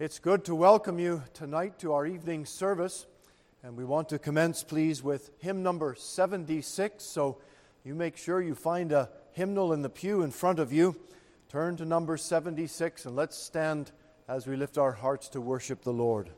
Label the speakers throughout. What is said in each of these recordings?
Speaker 1: It's good to welcome you tonight to our evening service. And we want to commence, please, with hymn number 76. So you make sure you find a hymnal in the pew in front of you. Turn to number 76 and let's stand as we lift our hearts to worship the Lord.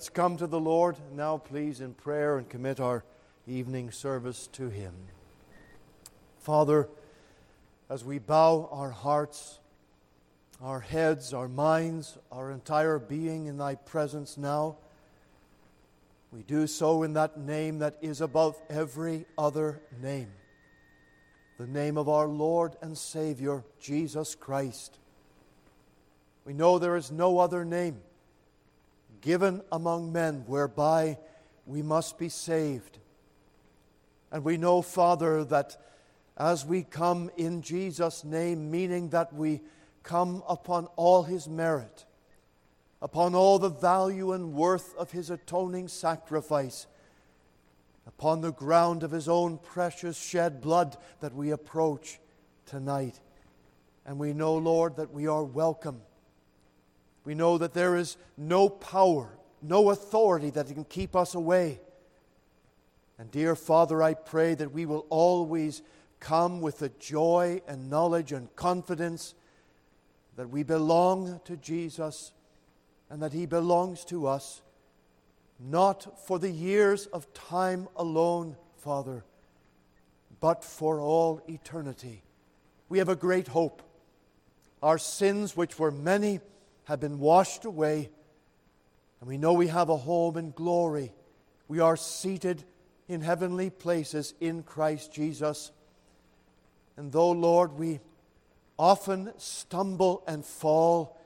Speaker 1: Let's come to the Lord now, please, in prayer and commit our evening service to Him. Father, as we bow our hearts, our heads, our minds, our entire being in Thy presence now, we do so in that name that is above every other name, the name of our Lord and Savior, Jesus Christ. We know there is no other name given among men whereby we must be saved. And we know, Father, that as we come in Jesus' name, meaning that we come upon all his merit, upon all the value and worth of his atoning sacrifice, upon the ground of his own precious shed blood that we approach tonight. And we know, Lord, that we are welcome we know that there is no power, no authority that can keep us away. And dear Father, I pray that we will always come with the joy and knowledge and confidence that we belong to Jesus and that He belongs to us, not for the years of time alone, Father, but for all eternity. We have a great hope. Our sins, which were many, have been washed away, and we know we have a home in glory. We are seated in heavenly places in Christ Jesus. And though, Lord, we often stumble and fall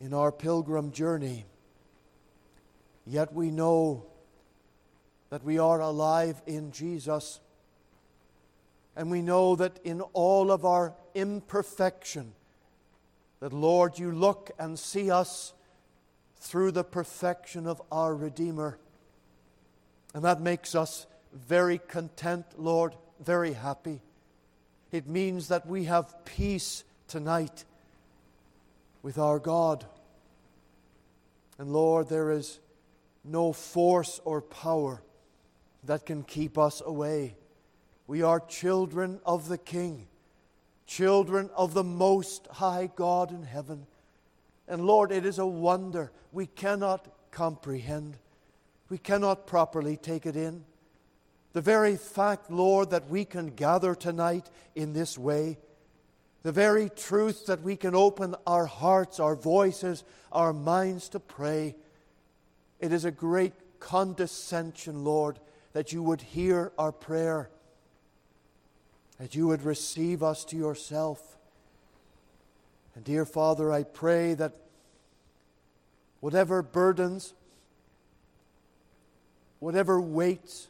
Speaker 1: in our pilgrim journey, yet we know that we are alive in Jesus. And we know that in all of our imperfection, that, Lord, you look and see us through the perfection of our Redeemer. And that makes us very content, Lord, very happy. It means that we have peace tonight with our God. And Lord, there is no force or power that can keep us away. We are children of the King children of the Most High God in heaven. And Lord, it is a wonder. We cannot comprehend. We cannot properly take it in. The very fact, Lord, that we can gather tonight in this way, the very truth that we can open our hearts, our voices, our minds to pray, it is a great condescension, Lord, that you would hear our prayer, that you would receive us to yourself. And dear Father, I pray that whatever burdens, whatever weights,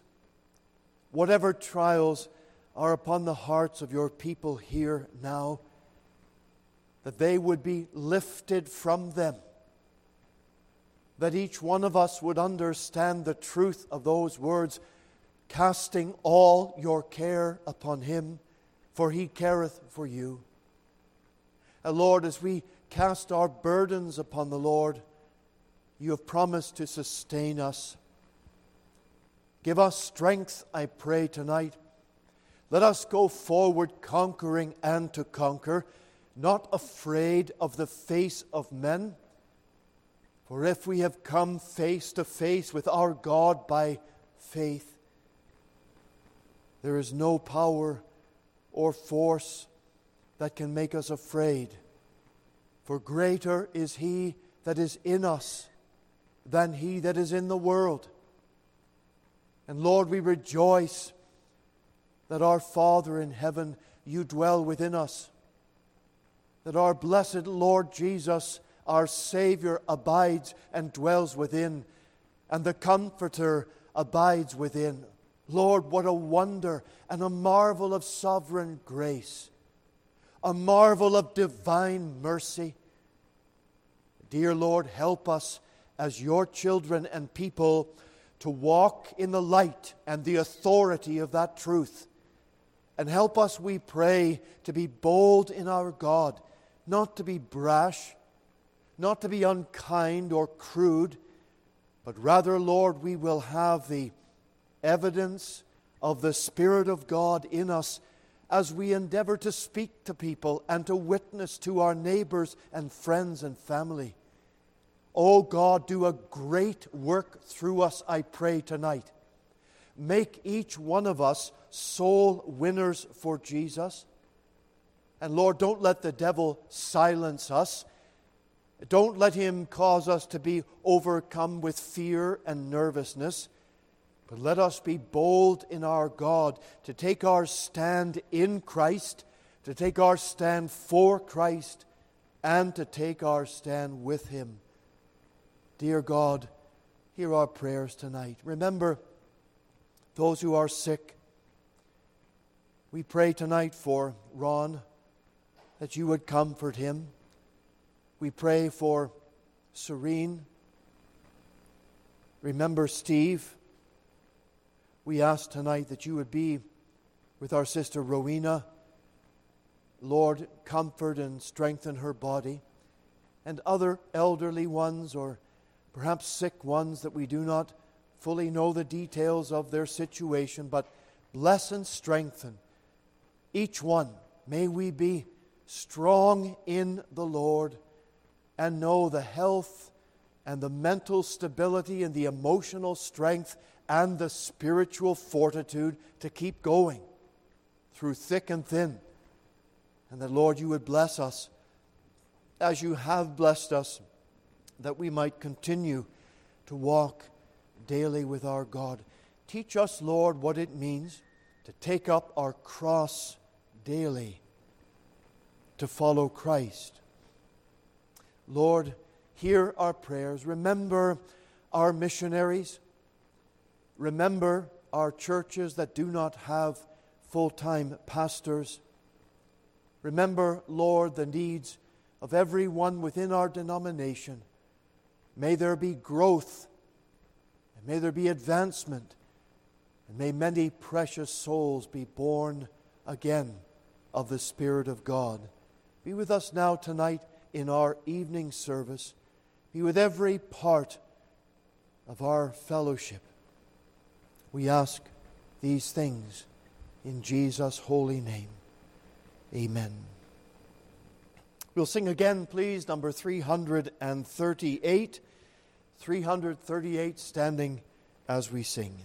Speaker 1: whatever trials are upon the hearts of your people here now, that they would be lifted from them. That each one of us would understand the truth of those words, casting all your care upon him, for he careth for you. And Lord, as we cast our burdens upon the Lord, you have promised to sustain us. Give us strength, I pray, tonight. Let us go forward conquering and to conquer, not afraid of the face of men. For if we have come face to face with our God by faith, there is no power or force that can make us afraid. For greater is He that is in us than he that is in the world. And Lord, we rejoice that our Father in heaven, you dwell within us, that our blessed Lord Jesus, our Savior, abides and dwells within, and the Comforter abides within. Lord, what a wonder and a marvel of sovereign grace, a marvel of divine mercy. Dear Lord, help us as your children and people to walk in the light and the authority of that truth. And help us, we pray, to be bold in our God, not to be brash, not to be unkind or crude, but rather, Lord, we will have the evidence of the Spirit of God in us as we endeavor to speak to people and to witness to our neighbors and friends and family. Oh God, do a great work through us, I pray tonight. Make each one of us soul winners for Jesus. And Lord, don't let the devil silence us. Don't let him cause us to be overcome with fear and nervousness. But let us be bold in our God to take our stand in Christ, to take our stand for Christ, and to take our stand with Him. Dear God, hear our prayers tonight. Remember those who are sick. We pray tonight for Ron, that you would comfort him. We pray for Serene. Remember Steve. We ask tonight that you would be with our sister Rowena. Lord, comfort and strengthen her body. And other elderly ones or perhaps sick ones that we do not fully know the details of their situation, but bless and strengthen each one. May we be strong in the Lord and know the health and the mental stability and the emotional strength and the spiritual fortitude to keep going through thick and thin. And that, Lord, you would bless us as you have blessed us that we might continue to walk daily with our God. Teach us, Lord, what it means to take up our cross daily to follow Christ. Lord, hear our prayers. Remember our missionaries. Remember our churches that do not have full time pastors. Remember, Lord, the needs of everyone within our denomination. May there be growth, and may there be advancement, and may many precious souls be born again of the Spirit of God. Be with us now tonight in our evening service. Be with every part of our fellowship. We ask these things in Jesus' holy name. Amen. We'll sing again, please, number 338. 338, standing as we sing.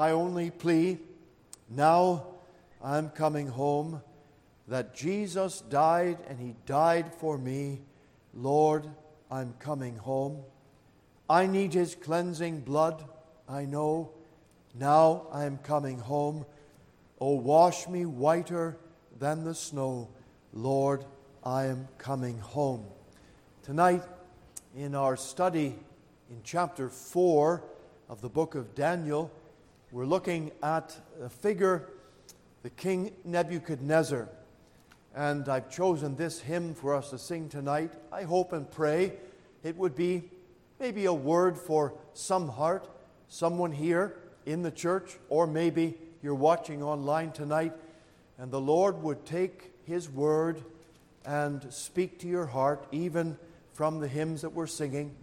Speaker 1: My only plea. Now I'm coming home. That Jesus died and He died for me. Lord, I'm coming home. I need His cleansing blood, I know. Now I'm coming home. Oh, wash me whiter than the snow. Lord, I am coming home. Tonight, in our study in chapter 4 of the book of Daniel, we're looking at a figure, the King Nebuchadnezzar. And I've chosen this hymn for us to sing tonight. I hope and pray it would be maybe a word for some heart, someone here in the church, or maybe you're watching online tonight, and the Lord would take His word and speak to your heart, even from the hymns that we're singing.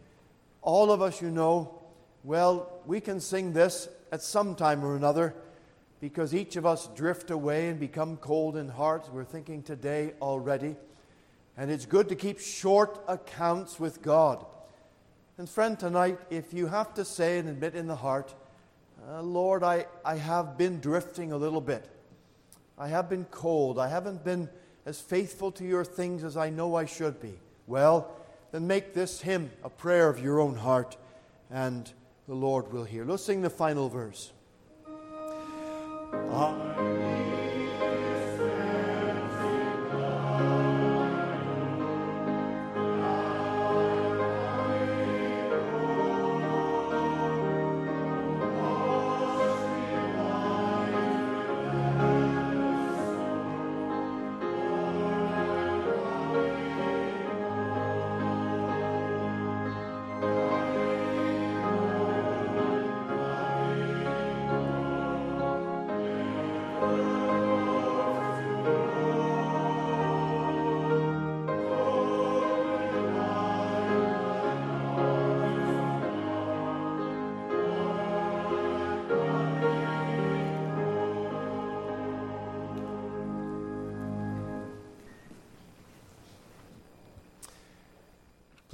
Speaker 1: All of us, you know, well, we can sing this at some time or another because each of us drift away and become cold in heart. We're thinking today already. And it's good to keep short accounts with God. And, friend, tonight, if you have to say and admit in the heart, uh, Lord, I, I have been drifting a little bit. I have been cold. I haven't been as faithful to your things as I know I should be. Well, then make this hymn a prayer of your own heart and the Lord will hear. Let's sing the final verse.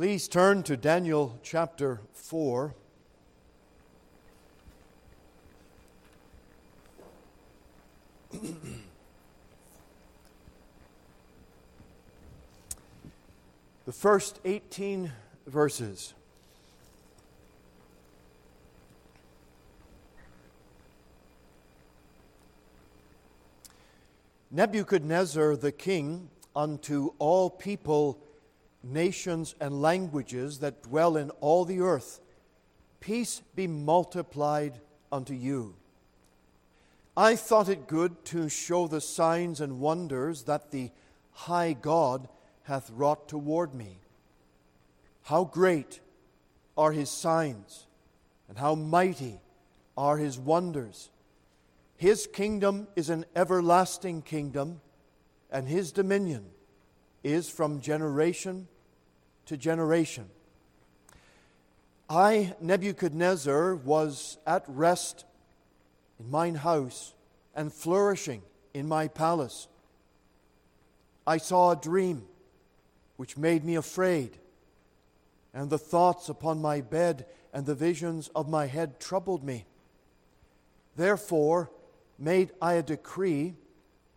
Speaker 1: Please turn to Daniel chapter 4. the first 18 verses. Nebuchadnezzar the king unto all people nations and languages that dwell in all the earth, peace be multiplied unto you. I thought it good to show the signs and wonders that the high God hath wrought toward me. How great are his signs, and how mighty are his wonders. His kingdom is an everlasting kingdom, and his dominion is from generation to generation. I, Nebuchadnezzar, was at rest in mine house and flourishing in my palace. I saw a dream which made me afraid, and the thoughts upon my bed and the visions of my head troubled me. Therefore made I a decree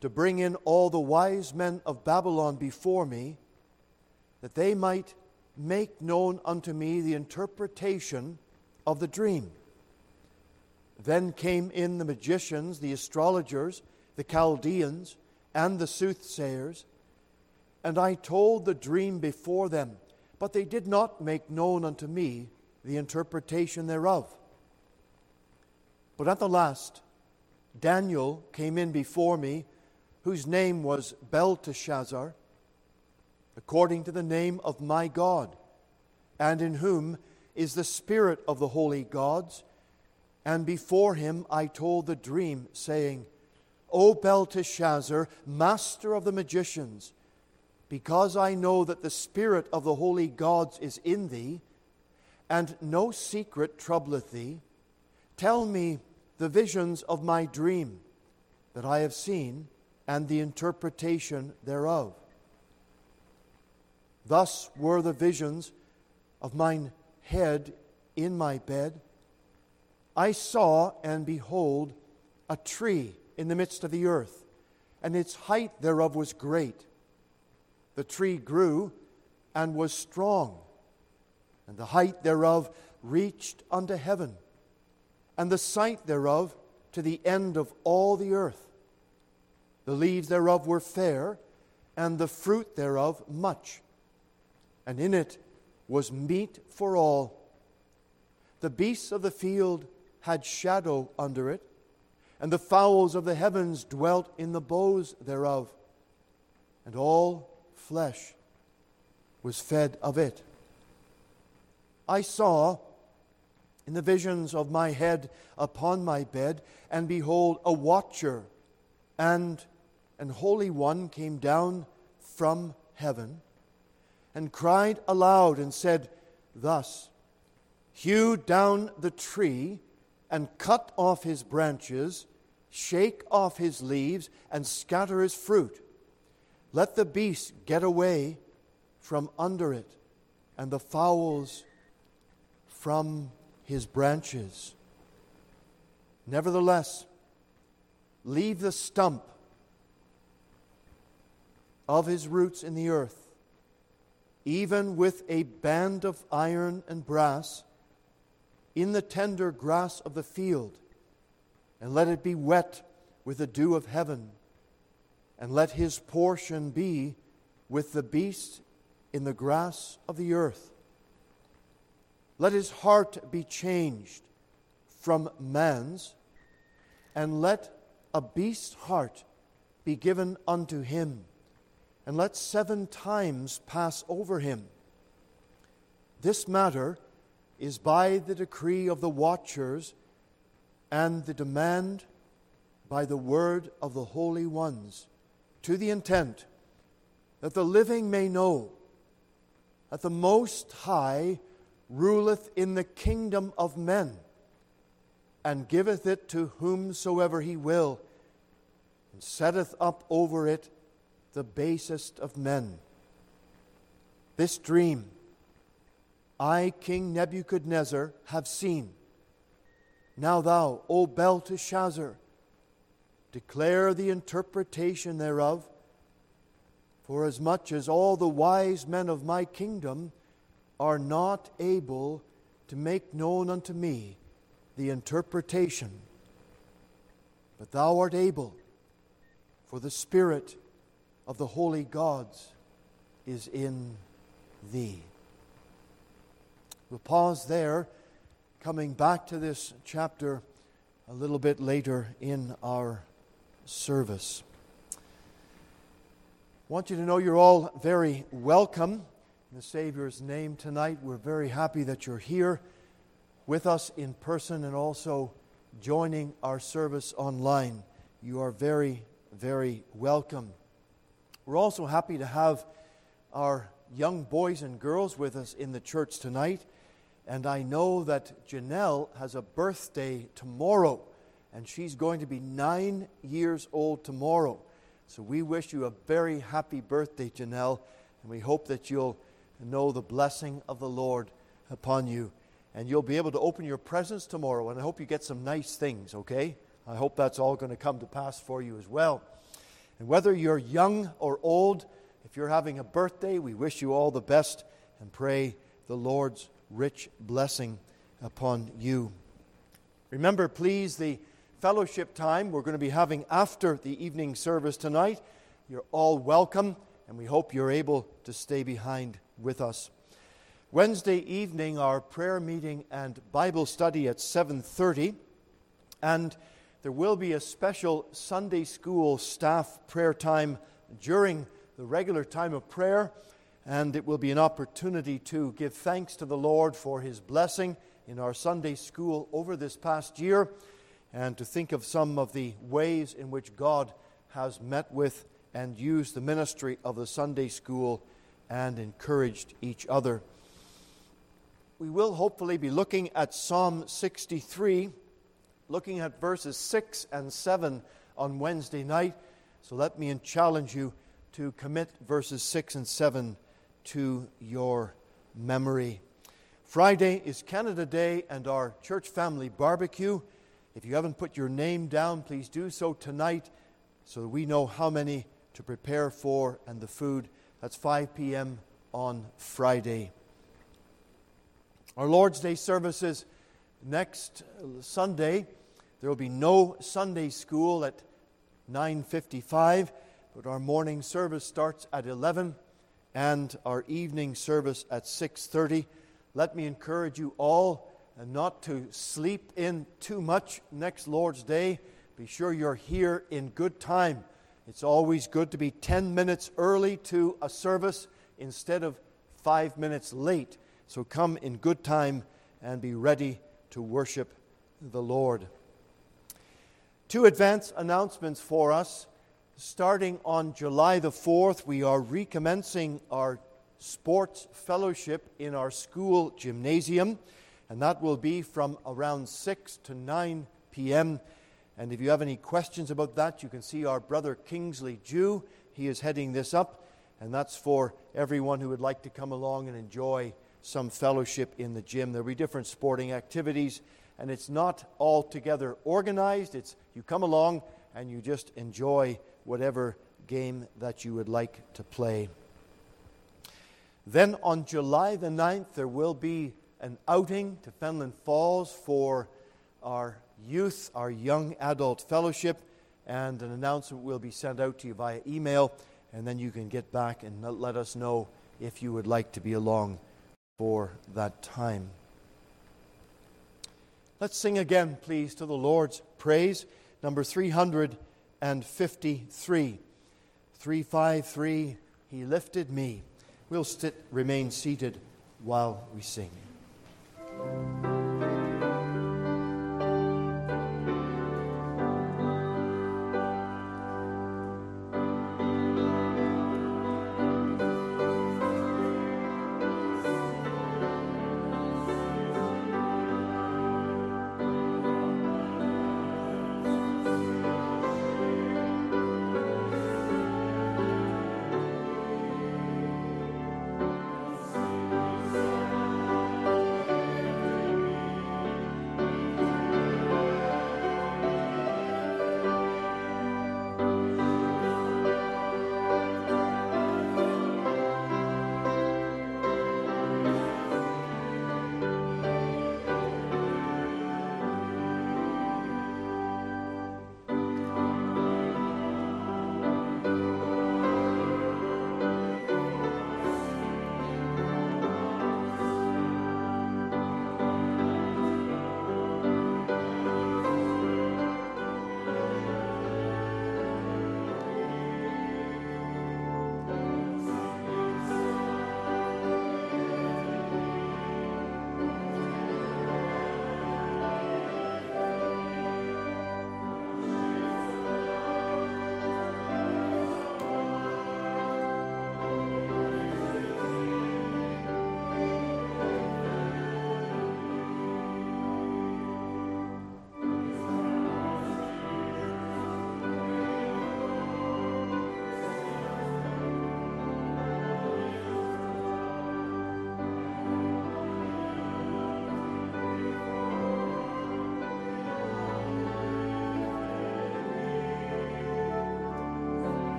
Speaker 1: to bring in all the wise men of Babylon before me that they might make known unto me the interpretation of the dream. Then came in the magicians, the astrologers, the Chaldeans, and the soothsayers, and I told the dream before them, but they did not make known unto me the interpretation thereof. But at the last, Daniel came in before me, whose name was Belteshazzar according to the name of my God, and in whom is the Spirit of the holy gods. And before him I told the dream, saying, O Belteshazzar, master of the magicians, because I know that the Spirit of the holy gods is in thee, and no secret troubleth thee, tell me the visions of my dream that I have seen, and the interpretation thereof. Thus were the visions of mine head in my bed. I saw, and behold, a tree in the midst of the earth, and its height thereof was great. The tree grew and was strong, and the height thereof reached unto heaven, and the sight thereof to the end of all the earth. The leaves thereof were fair, and the fruit thereof much and in it was meat for all. The beasts of the field had shadow under it, and the fowls of the heavens dwelt in the boughs thereof, and all flesh was fed of it. I saw in the visions of my head upon my bed, and behold, a watcher and an holy one came down from heaven and cried aloud and said, Thus, hew down the tree and cut off his branches, shake off his leaves, and scatter his fruit. Let the beasts get away from under it, and the fowls from his branches. Nevertheless, leave the stump of his roots in the earth even with a band of iron and brass, in the tender grass of the field, and let it be wet with the dew of heaven, and let his portion be with the beast in the grass of the earth. Let his heart be changed from man's, and let a beast's heart be given unto him and let seven times pass over him. This matter is by the decree of the watchers and the demand by the word of the holy ones, to the intent that the living may know that the Most High ruleth in the kingdom of men, and giveth it to whomsoever he will, and setteth up over it the basest of men. This dream I, King Nebuchadnezzar, have seen. Now thou, O Belteshazzar, declare the interpretation thereof, for as much as all the wise men of my kingdom are not able to make known unto me the interpretation. But thou art able, for the Spirit of the holy gods is in thee. We'll pause there, coming back to this chapter a little bit later in our service. I want you to know you're all very welcome in the Savior's name tonight. We're very happy that you're here with us in person and also joining our service online. You are very, very welcome. We're also happy to have our young boys and girls with us in the church tonight. And I know that Janelle has a birthday tomorrow, and she's going to be nine years old tomorrow. So we wish you a very happy birthday, Janelle, and we hope that you'll know the blessing of the Lord upon you. And you'll be able to open your presents tomorrow, and I hope you get some nice things, okay? I hope that's all going to come to pass for you as well. And whether you're young or old, if you're having a birthday, we wish you all the best and pray the Lord's rich blessing upon you. Remember, please, the fellowship time we're going to be having after the evening service tonight. You're all welcome, and we hope you're able to stay behind with us. Wednesday evening, our prayer meeting and Bible study at 7:30, and there will be a special Sunday school staff prayer time during the regular time of prayer, and it will be an opportunity to give thanks to the Lord for His blessing in our Sunday school over this past year, and to think of some of the ways in which God has met with and used the ministry of the Sunday school and encouraged each other. We will hopefully be looking at Psalm 63, looking at verses 6 and 7 on Wednesday night. So let me challenge you to commit verses 6 and 7 to your memory. Friday is Canada Day and our church family barbecue. If you haven't put your name down, please do so tonight so we know how many to prepare for and the food. That's 5 p.m. on Friday. Our Lord's Day services next Sunday. There will be no Sunday school at 9:55, but our morning service starts at 11 and our evening service at 6:30. Let me encourage you all not to sleep in too much next Lord's Day. Be sure you're here in good time. It's always good to be 10 minutes early to a service instead of 5 minutes late. So come in good time and be ready to worship the Lord. Two advance announcements for us. Starting on July the 4th, we are recommencing our sports fellowship in our school gymnasium, and that will be from around 6 to 9 p.m. And if you have any questions about that, you can see our brother Kingsley Jew. He is heading this up, and that's for everyone who would like to come along and enjoy some fellowship in the gym. There'll be different sporting activities and it's not altogether organized. It's you come along and you just enjoy whatever game that you would like to play. Then on July the 9th, there will be an outing to Fenelon Falls for our youth, our young adult fellowship, and an announcement will be sent out to you via email, and then you can get back and let us know if you would like to be along for that time. Let's sing again, please, to the Lord's praise, number 353. 353, He lifted me. We'll sit, remain seated while we sing.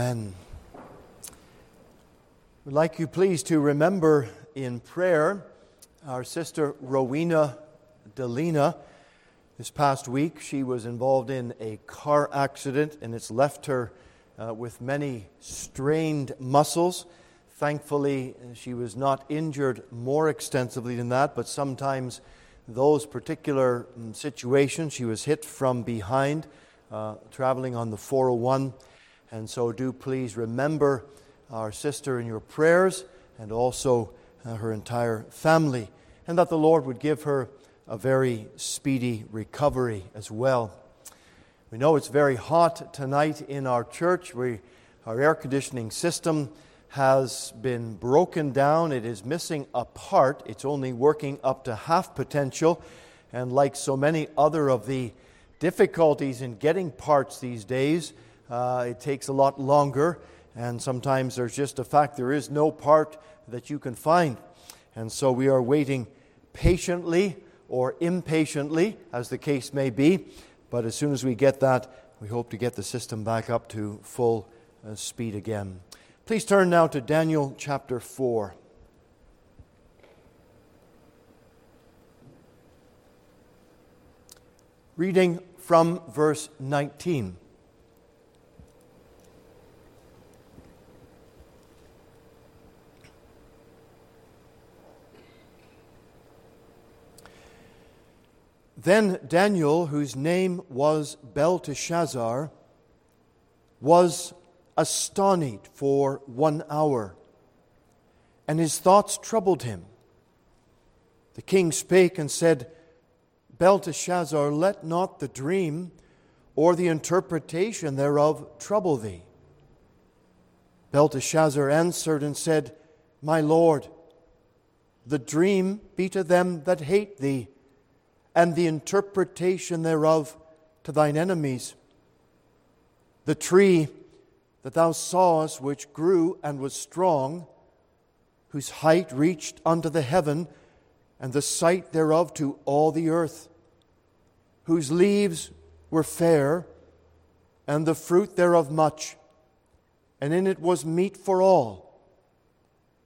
Speaker 1: Amen. We'd like you please to remember in prayer our sister Rowena Delina. This past week, she was involved in a car accident and it's left her uh, with many strained muscles. Thankfully, she was not injured more extensively than that, but sometimes those particular mm, situations, she was hit from behind, uh, traveling on the 401. And so, do please remember our sister in your prayers and also uh, her entire family, and that the Lord would give her a very speedy recovery as well. We know it's very hot tonight in our church. We, our air conditioning system has been broken down. It is missing a part. It's only working up to half potential. And like so many other of the difficulties in getting parts these days, uh, it takes a lot longer. And sometimes there's just a fact there is no part that you can find. And so we are waiting patiently or impatiently, as the case may be. But as soon as we get that, we hope to get the system back up to full uh, speed again. Please turn now to Daniel chapter 4. Reading from verse 19. Then Daniel, whose name was Belteshazzar, was astonished for one hour, and his thoughts troubled him. The king spake and said, Belteshazzar, let not the dream or the interpretation thereof trouble thee. Belteshazzar answered and said, My Lord, the dream be to them that hate thee, and the interpretation thereof to thine enemies. The tree that thou sawest which grew and was strong, whose height reached unto the heaven, and the sight thereof to all the earth, whose leaves were fair, and the fruit thereof much, and in it was meat for all,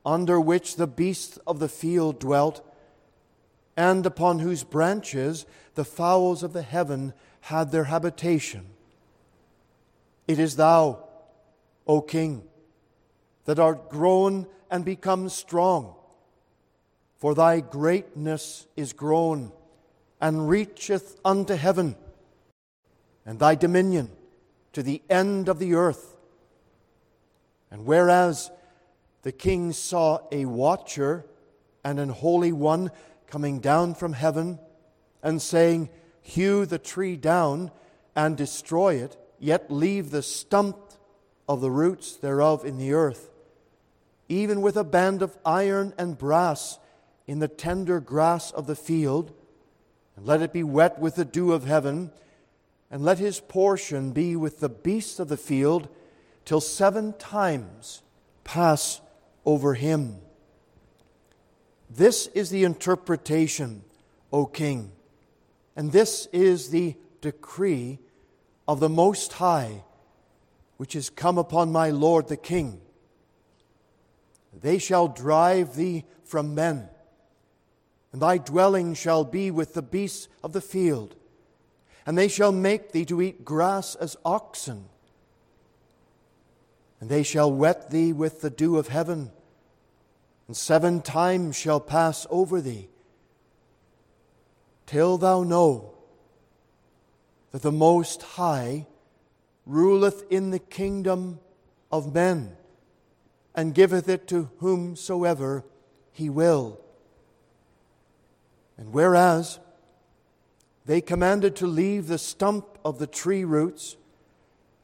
Speaker 1: under which the beasts of the field dwelt, and upon whose branches the fowls of the heaven had their habitation. It is thou, O King, that art grown and become strong. For thy greatness is grown and reacheth unto heaven, and thy dominion to the end of the earth. And whereas the king saw a watcher and an holy one coming down from heaven, and saying, Hew the tree down and destroy it, yet leave the stump of the roots thereof in the earth, even with a band of iron and brass in the tender grass of the field, and let it be wet with the dew of heaven, and let his portion be with the beasts of the field, till seven times pass over him. This is the interpretation, O King, and this is the decree of the Most High which is come upon my Lord the King. They shall drive thee from men, and thy dwelling shall be with the beasts of the field, and they shall make thee to eat grass as oxen, and they shall wet thee with the dew of heaven, and seven times shall pass over thee, till thou know that the Most High ruleth in the kingdom of men, and giveth it to whomsoever he will. And whereas they commanded to leave the stump of the tree roots,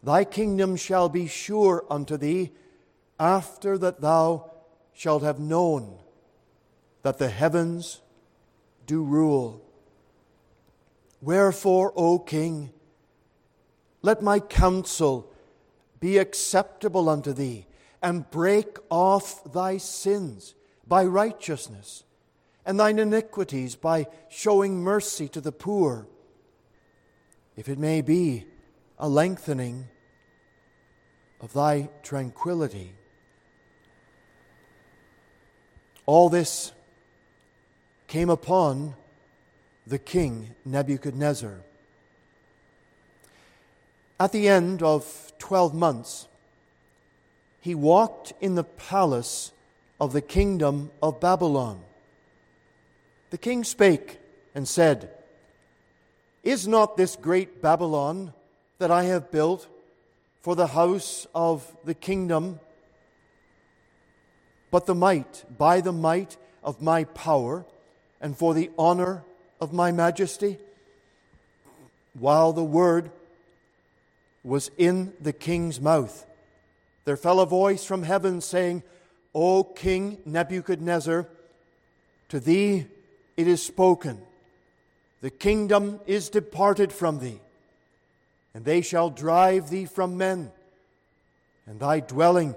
Speaker 1: thy kingdom shall be sure unto thee after that thou shalt have known that the heavens do rule. Wherefore, O King, let my counsel be acceptable unto thee, and break off thy sins by righteousness, and thine iniquities by showing mercy to the poor, if it may be a lengthening of thy tranquility. All this came upon the king Nebuchadnezzar. At the end of twelve months, he walked in the palace of the kingdom of Babylon. The king spake and said, Is not this great Babylon that I have built for the house of the kingdom? But the might, by the might of my power, and for the honor of my majesty? While the word was in the king's mouth, there fell a voice from heaven saying, O King Nebuchadnezzar, to thee it is spoken, the kingdom is departed from thee, and they shall drive thee from men, and thy dwelling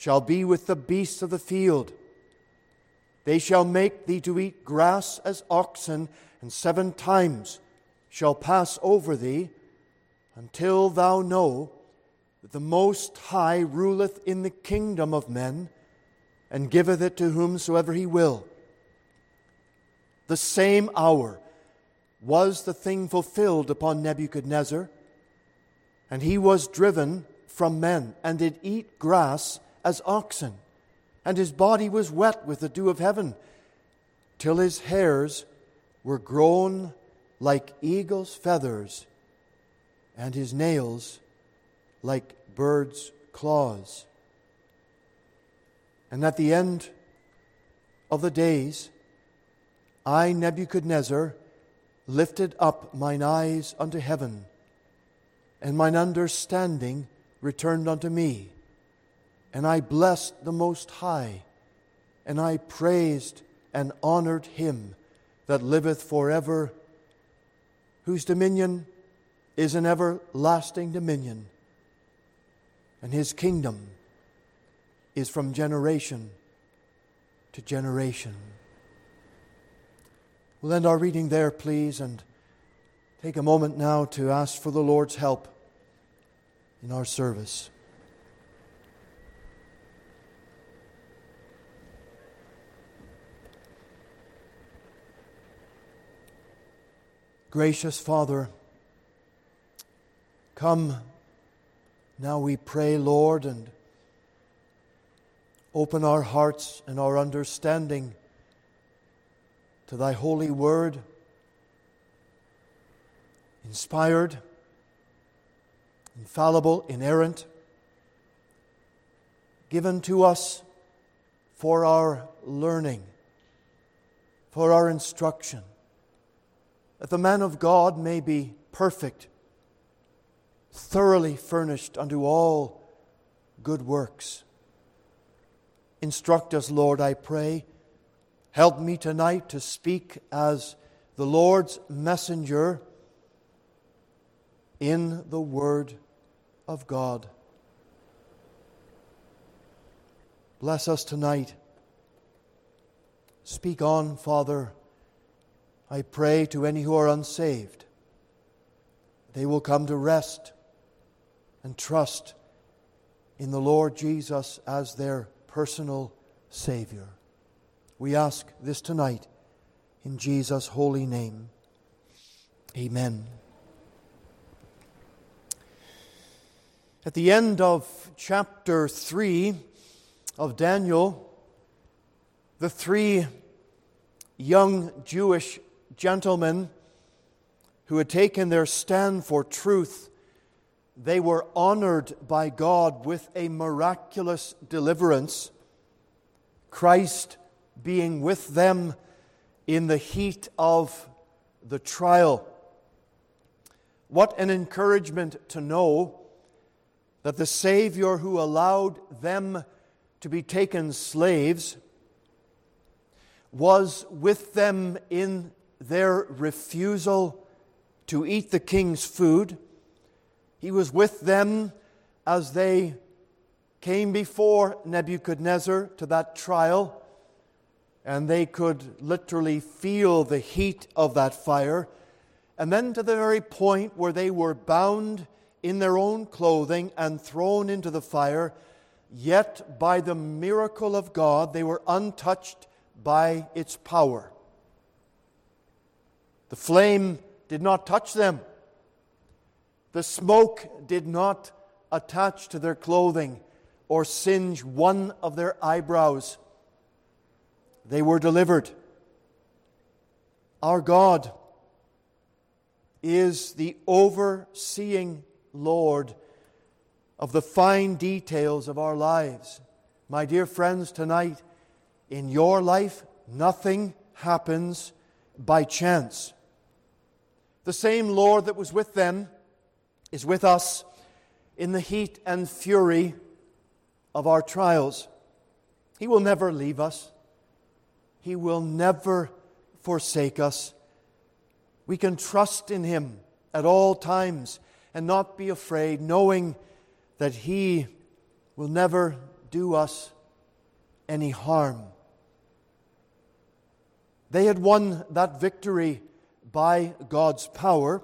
Speaker 1: shall be with the beasts of the field. They shall make thee to eat grass as oxen, and seven times shall pass over thee, until thou know that the Most High ruleth in the kingdom of men, and giveth it to whomsoever he will. The same hour was the thing fulfilled upon Nebuchadnezzar, and he was driven from men, and did eat grass as oxen and his body was wet with the dew of heaven, till his hairs were grown like eagle's feathers, and his nails like birds' claws. And at the end of the days, I, Nebuchadnezzar, lifted up mine eyes unto heaven, and mine understanding returned unto me and I blessed the Most High, and I praised and honored him that liveth forever, whose dominion is an everlasting dominion, and his kingdom is from generation to generation. We'll end our reading there, please, and take a moment now to ask for the Lord's help in our service. Gracious Father, come. Now we pray, Lord, and open our hearts and our understanding to Thy holy word, inspired, infallible, inerrant, given to us for our learning, for our instruction that the man of God may be perfect, thoroughly furnished unto all good works. Instruct us, Lord, I pray. Help me tonight to speak as the Lord's messenger in the Word of God. Bless us tonight. Speak on, Father I pray to any who are unsaved, they will come to rest and trust in the Lord Jesus as their personal Savior. We ask this tonight in Jesus' holy name. Amen. At the end of chapter 3 of Daniel, the three young Jewish gentlemen who had taken their stand for truth, they were honored by God with a miraculous deliverance, Christ being with them in the heat of the trial. What an encouragement to know that the Savior who allowed them to be taken slaves was with them in their refusal to eat the king's food. He was with them as they came before Nebuchadnezzar to that trial, and they could literally feel the heat of that fire. And then to the very point where they were bound in their own clothing and thrown into the fire, yet by the miracle of God they were untouched by its power. The flame did not touch them. The smoke did not attach to their clothing or singe one of their eyebrows. They were delivered. Our God is the overseeing Lord of the fine details of our lives. My dear friends, tonight, in your life, nothing happens by chance. The same Lord that was with them is with us in the heat and fury of our trials. He will never leave us, He will never forsake us. We can trust in Him at all times and not be afraid, knowing that He will never do us any harm. They had won that victory by God's power,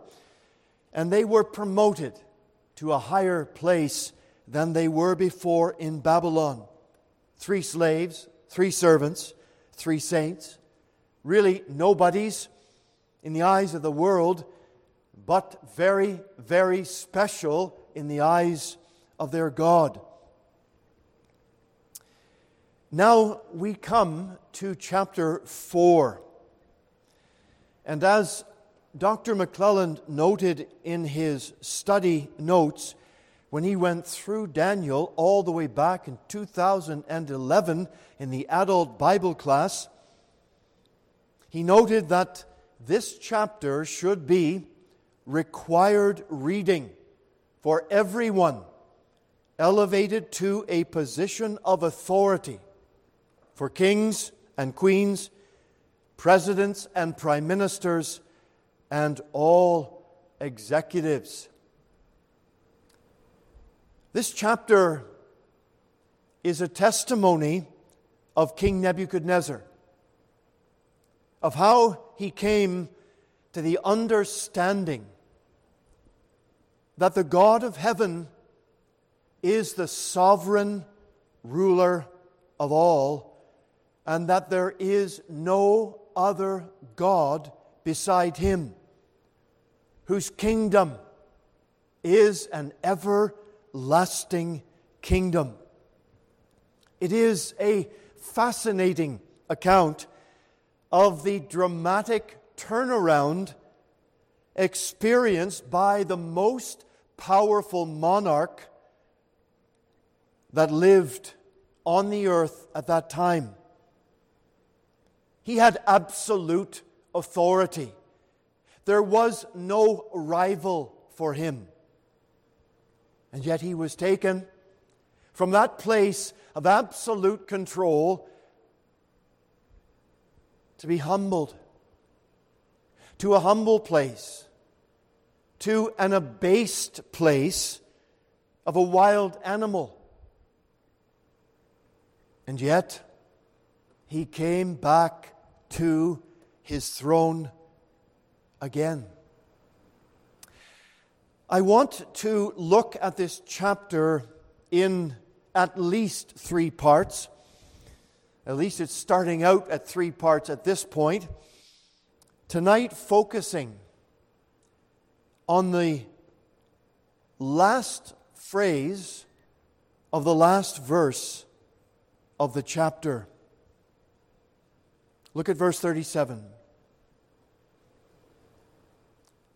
Speaker 1: and they were promoted to a higher place than they were before in Babylon. Three slaves, three servants, three saints, really nobodies in the eyes of the world, but very, very special in the eyes of their God. Now we come to chapter 4. And as Dr. McClelland noted in his study notes, when he went through Daniel all the way back in 2011 in the adult Bible class, he noted that this chapter should be required reading for everyone elevated to a position of authority for kings and queens, presidents and prime ministers, and all executives. This chapter is a testimony of King Nebuchadnezzar, of how he came to the understanding that the God of heaven is the sovereign ruler of all, and that there is no other God beside him, whose kingdom is an everlasting kingdom. It is a fascinating account of the dramatic turnaround experienced by the most powerful monarch that lived on the earth at that time. He had absolute authority. There was no rival for him. And yet he was taken from that place of absolute control to be humbled to a humble place, to an abased place of a wild animal. And yet, he came back to his throne again. I want to look at this chapter in at least three parts. At least it's starting out at three parts at this point. Tonight, focusing on the last phrase of the last verse of the chapter. Look at verse 37.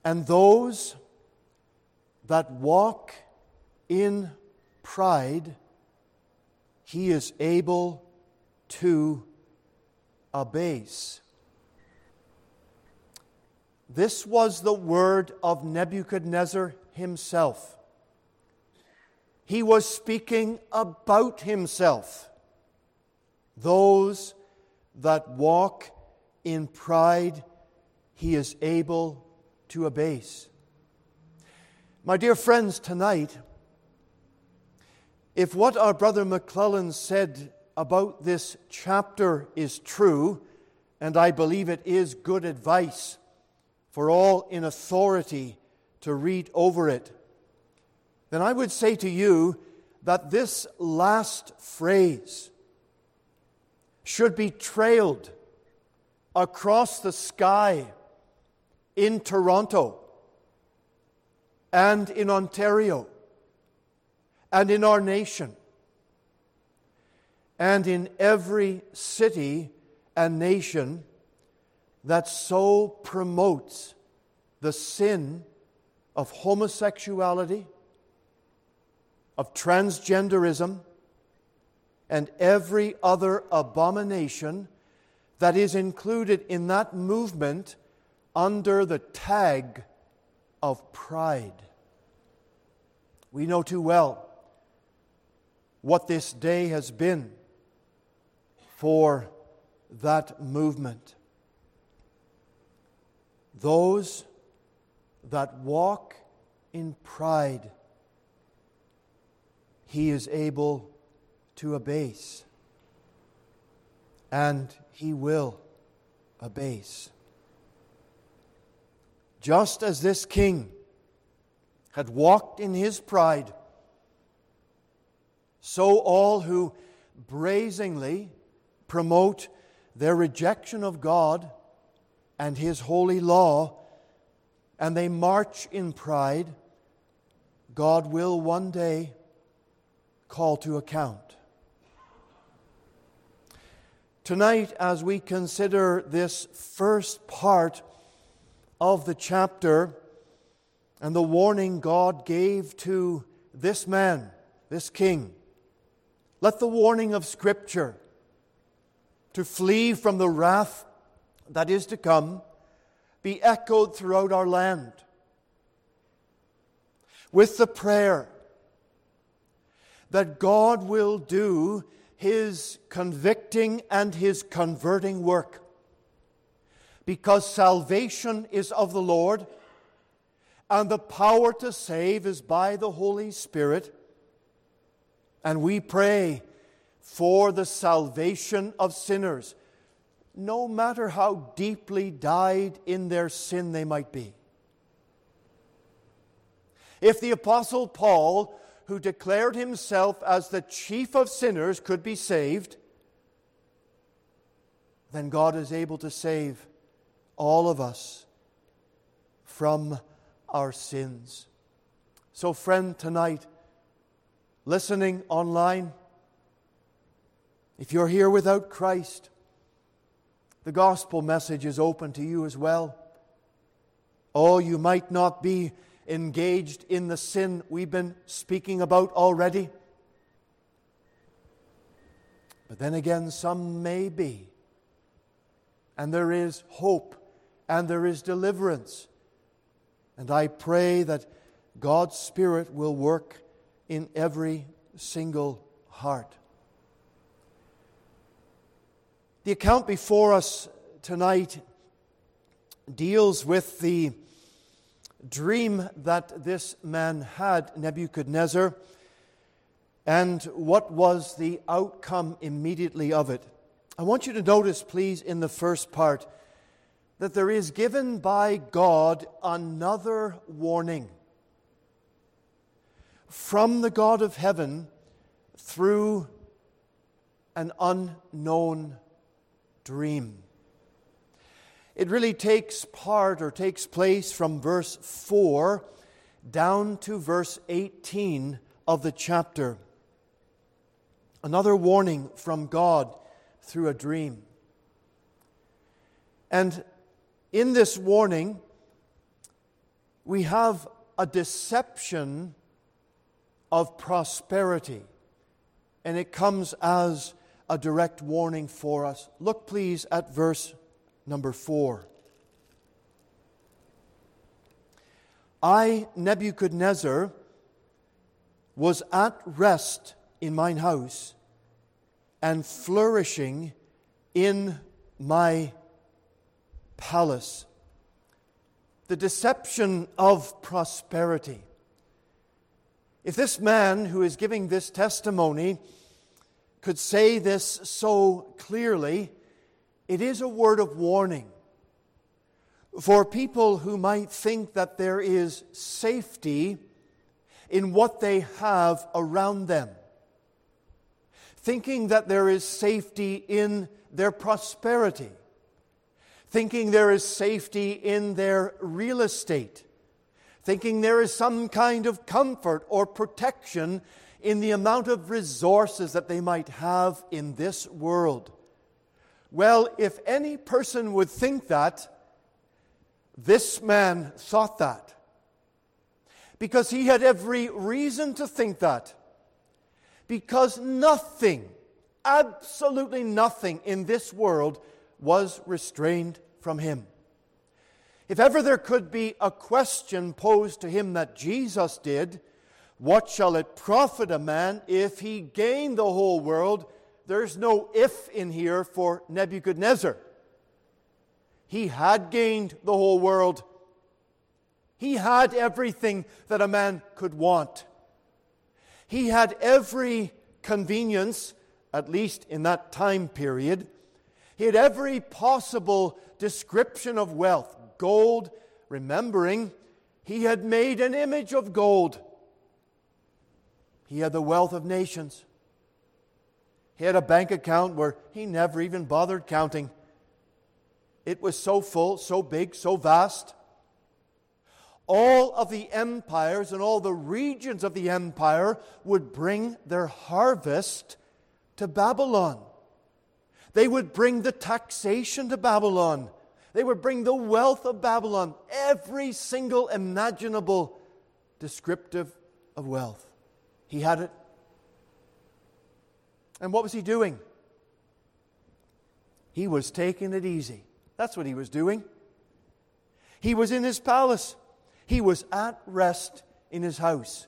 Speaker 1: And those that walk in pride, he is able to abase. This was the word of Nebuchadnezzar himself. He was speaking about himself. Those that walk in pride, he is able to abase. My dear friends, tonight, if what our brother McClellan said about this chapter is true, and I believe it is good advice, for all in authority to read over it. then I would say to you that this last phrase should be trailed across the sky in Toronto and in Ontario and in our nation and in every city and nation that so promotes the sin of homosexuality, of transgenderism, and every other abomination that is included in that movement under the tag of pride. We know too well what this day has been for that movement. Those that walk in pride, he is able to abase, and he will abase. Just as this king had walked in his pride, so all who brazenly promote their rejection of God and His holy law, and they march in pride, God will one day call to account. Tonight, as we consider this first part of the chapter and the warning God gave to this man, this king, let the warning of Scripture to flee from the wrath that is to come be echoed throughout our land. With the prayer that God will do His convicting and His converting work. Because salvation is of the Lord, and the power to save is by the Holy Spirit. And we pray for the salvation of sinners, no matter how deeply dyed in their sin they might be. If the Apostle Paul, who declared himself as the chief of sinners, could be saved, then God is able to save all of us from our sins. So, friend, tonight, listening online, if you're here without Christ, the gospel message is open to you as well. Oh, you might not be engaged in the sin we've been speaking about already. But then again, some may be. And there is hope and there is deliverance. And I pray that God's Spirit will work in every single heart. The account before us tonight deals with the dream that this man had, Nebuchadnezzar, and what was the outcome immediately of it. I want you to notice, please, in the first part, that there is given by God another warning from the God of heaven through an unknown dream. It really takes part or takes place from verse 4 down to verse 18 of the chapter. Another warning from God through a dream. And in this warning, we have a deception of prosperity, and it comes as a direct warning for us. Look, please, at verse number four. I, Nebuchadnezzar, was at rest in mine house and flourishing in my palace. The deception of prosperity. If this man who is giving this testimony could say this so clearly, it is a word of warning for people who might think that there is safety in what they have around them, thinking that there is safety in their prosperity, thinking there is safety in their real estate, thinking there is some kind of comfort or protection in the amount of resources that they might have in this world. Well, if any person would think that, this man thought that. Because he had every reason to think that. Because nothing, absolutely nothing in this world was restrained from him. If ever there could be a question posed to him that Jesus did, what shall it profit a man if he gain the whole world? There's no if in here for Nebuchadnezzar. He had gained the whole world. He had everything that a man could want. He had every convenience, at least in that time period. He had every possible description of wealth gold, remembering he had made an image of gold. He had the wealth of nations. He had a bank account where he never even bothered counting. It was so full, so big, so vast. All of the empires and all the regions of the empire would bring their harvest to Babylon. They would bring the taxation to Babylon. They would bring the wealth of Babylon, every single imaginable descriptive of wealth. He had it. And what was he doing? He was taking it easy. That's what he was doing. He was in his palace, he was at rest in his house.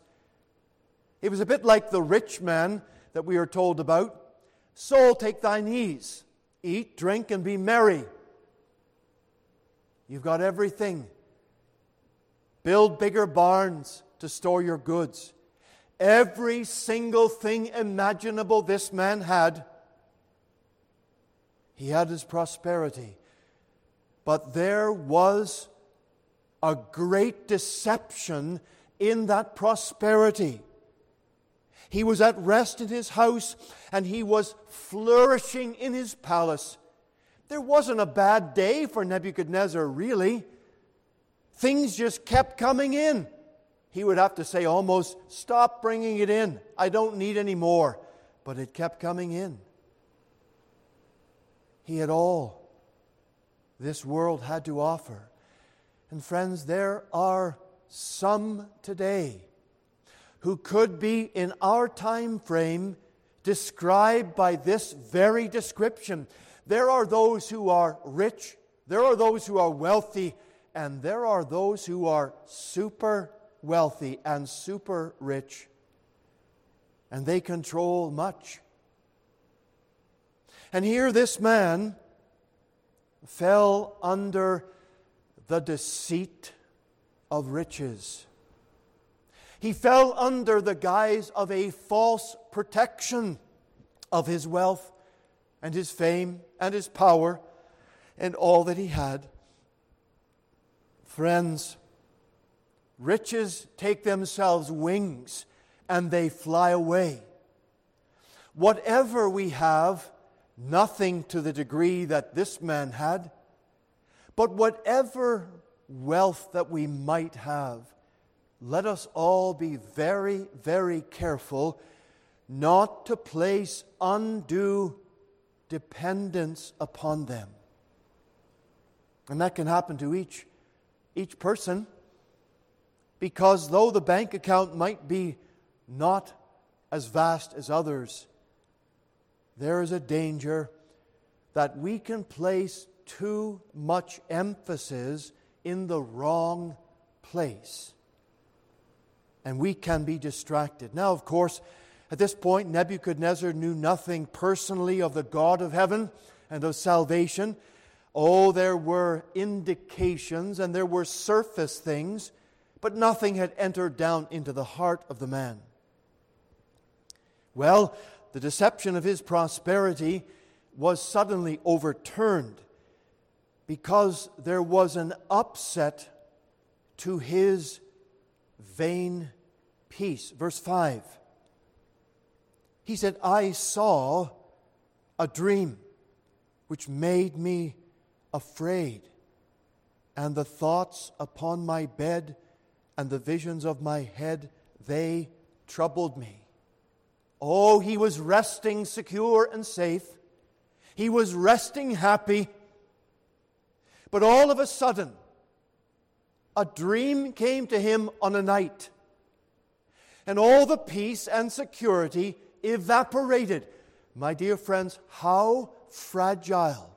Speaker 1: It was a bit like the rich man that we are told about. Soul, take thine ease, eat, drink, and be merry. You've got everything. Build bigger barns to store your goods. Every single thing imaginable this man had. He had his prosperity. But there was a great deception in that prosperity. He was at rest in his house and he was flourishing in his palace. There wasn't a bad day for Nebuchadnezzar, really. Things just kept coming in. He would have to say almost, Stop bringing it in. I don't need any more. But it kept coming in. He had all this world had to offer. And friends, there are some today who could be in our time frame described by this very description. There are those who are rich, there are those who are wealthy, and there are those who are super wealthy and super rich, and they control much. And here, this man fell under the deceit of riches. He fell under the guise of a false protection of his wealth and his fame and his power and all that he had. Friends, riches take themselves wings and they fly away. Whatever we have, nothing to the degree that this man had, but whatever wealth that we might have, let us all be very, very careful not to place undue dependence upon them. And that can happen to each, each person because though the bank account might be not as vast as others, there is a danger that we can place too much emphasis in the wrong place. And we can be distracted. Now, of course, at this point, Nebuchadnezzar knew nothing personally of the God of heaven and of salvation. Oh, there were indications and there were surface things, but nothing had entered down into the heart of the man. Well, the deception of his prosperity was suddenly overturned because there was an upset to his vain peace. Verse 5. He said, I saw a dream which made me afraid, and the thoughts upon my bed and the visions of my head, they troubled me. Oh, he was resting secure and safe. He was resting happy. But all of a sudden, a dream came to him on a night, and all the peace and security evaporated. My dear friends, how fragile,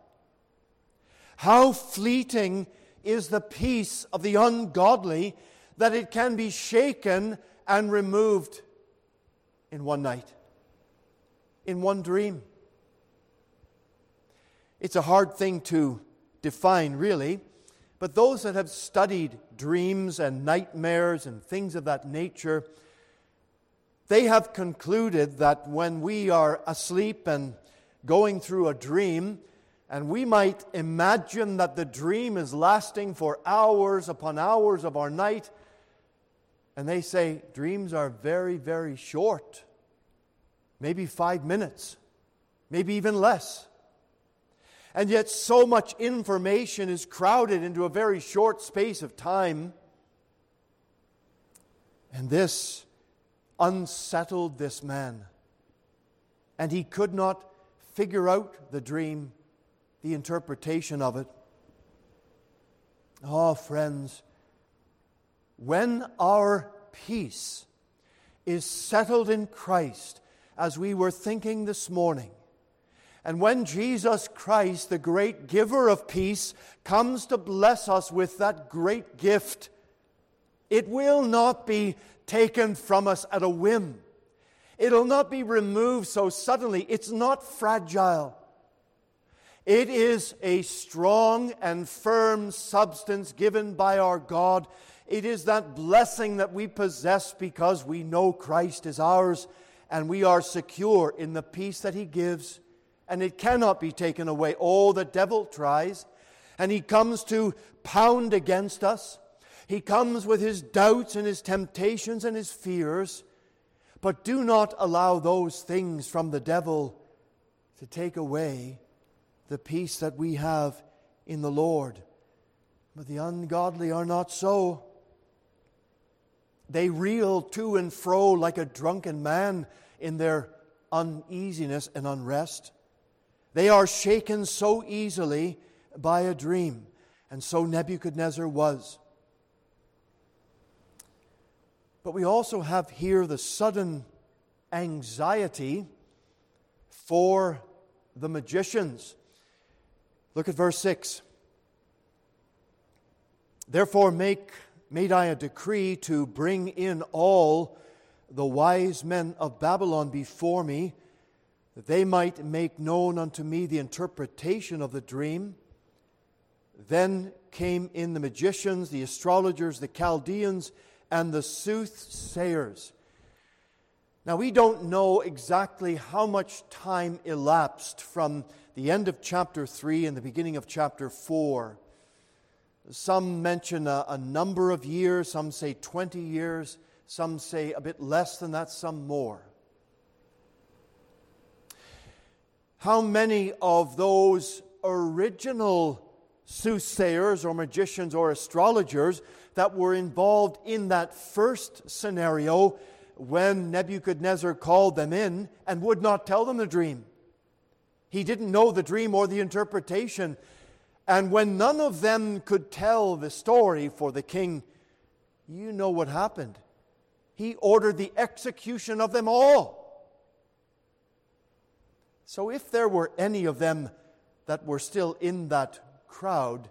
Speaker 1: how fleeting is the peace of the ungodly that it can be shaken and removed in one night, in one dream. It's a hard thing to define, really, but those that have studied dreams and nightmares and things of that nature, they have concluded that when we are asleep and going through a dream, and we might imagine that the dream is lasting for hours upon hours of our night, and they say dreams are very, very short, maybe five minutes, maybe even less. And yet, so much information is crowded into a very short space of time. And this unsettled this man. And he could not figure out the dream, the interpretation of it. Oh, friends, when our peace is settled in Christ, as we were thinking this morning, and when Jesus Christ, the great giver of peace, comes to bless us with that great gift, it will not be taken from us at a whim. It'll not be removed so suddenly. It's not fragile. It is a strong and firm substance given by our God. It is that blessing that we possess because we know Christ is ours and we are secure in the peace that He gives and it cannot be taken away. Oh, the devil tries, and he comes to pound against us. He comes with his doubts and his temptations and his fears. But do not allow those things from the devil to take away the peace that we have in the Lord. But the ungodly are not so. They reel to and fro like a drunken man in their uneasiness and unrest. They are shaken so easily by a dream. And so Nebuchadnezzar was. But we also have here the sudden anxiety for the magicians. Look at verse 6. Therefore, make, made I a decree to bring in all the wise men of Babylon before me that they might make known unto me the interpretation of the dream. Then came in the magicians, the astrologers, the Chaldeans, and the soothsayers. Now, we don't know exactly how much time elapsed from the end of chapter 3 and the beginning of chapter 4. Some mention a, a, number of years, some say 20 years, some say a bit less than that, some more. how many of those original soothsayers or magicians or astrologers that were involved in that first scenario when Nebuchadnezzar called them in and would not tell them the dream. He didn't know the dream or the interpretation. And when none of them could tell the story for the king, you know what happened. He ordered the execution of them all. So, if there were any of them that were still in that crowd,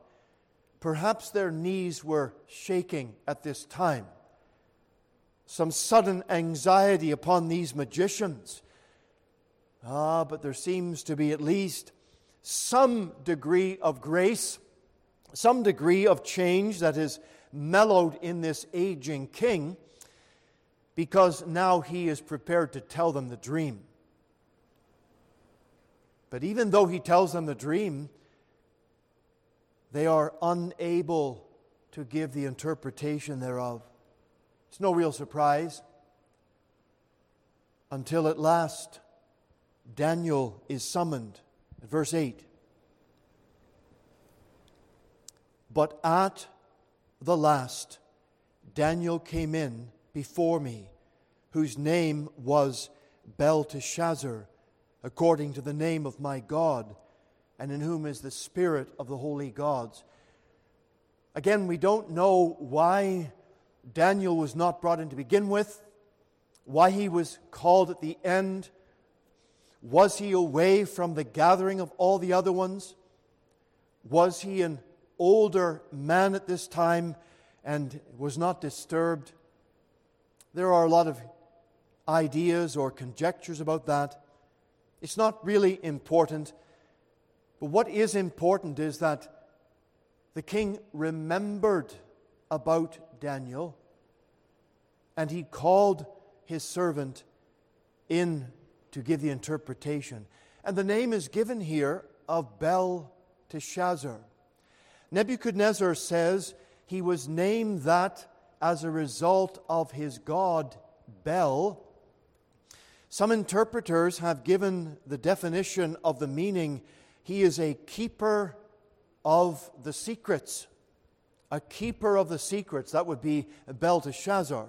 Speaker 1: perhaps their knees were shaking at this time. Some sudden anxiety upon these magicians. Ah, but there seems to be at least some degree of grace, some degree of change that is mellowed in this aging king, because now he is prepared to tell them the dream. But even though he tells them the dream, they are unable to give the interpretation thereof. It's no real surprise. until at last Daniel is summoned. Verse 8. But at the last, Daniel came in before me, whose name was Belteshazzar, according to the name of my God, and in whom is the spirit of the holy gods. Again, we don't know why Daniel was not brought in to begin with, why he was called at the end. Was he away from the gathering of all the other ones? Was he an older man at this time and was not disturbed? There are a lot of ideas or conjectures about that. It's not really important. But what is important is that the king remembered about Daniel and he called his servant in to give the interpretation. And the name is given here of Belteshazzar. Nebuchadnezzar says he was named that as a result of his god Bel. Some interpreters have given the definition of the meaning he is a keeper of the secrets. A keeper of the secrets. That would be Belteshazzar.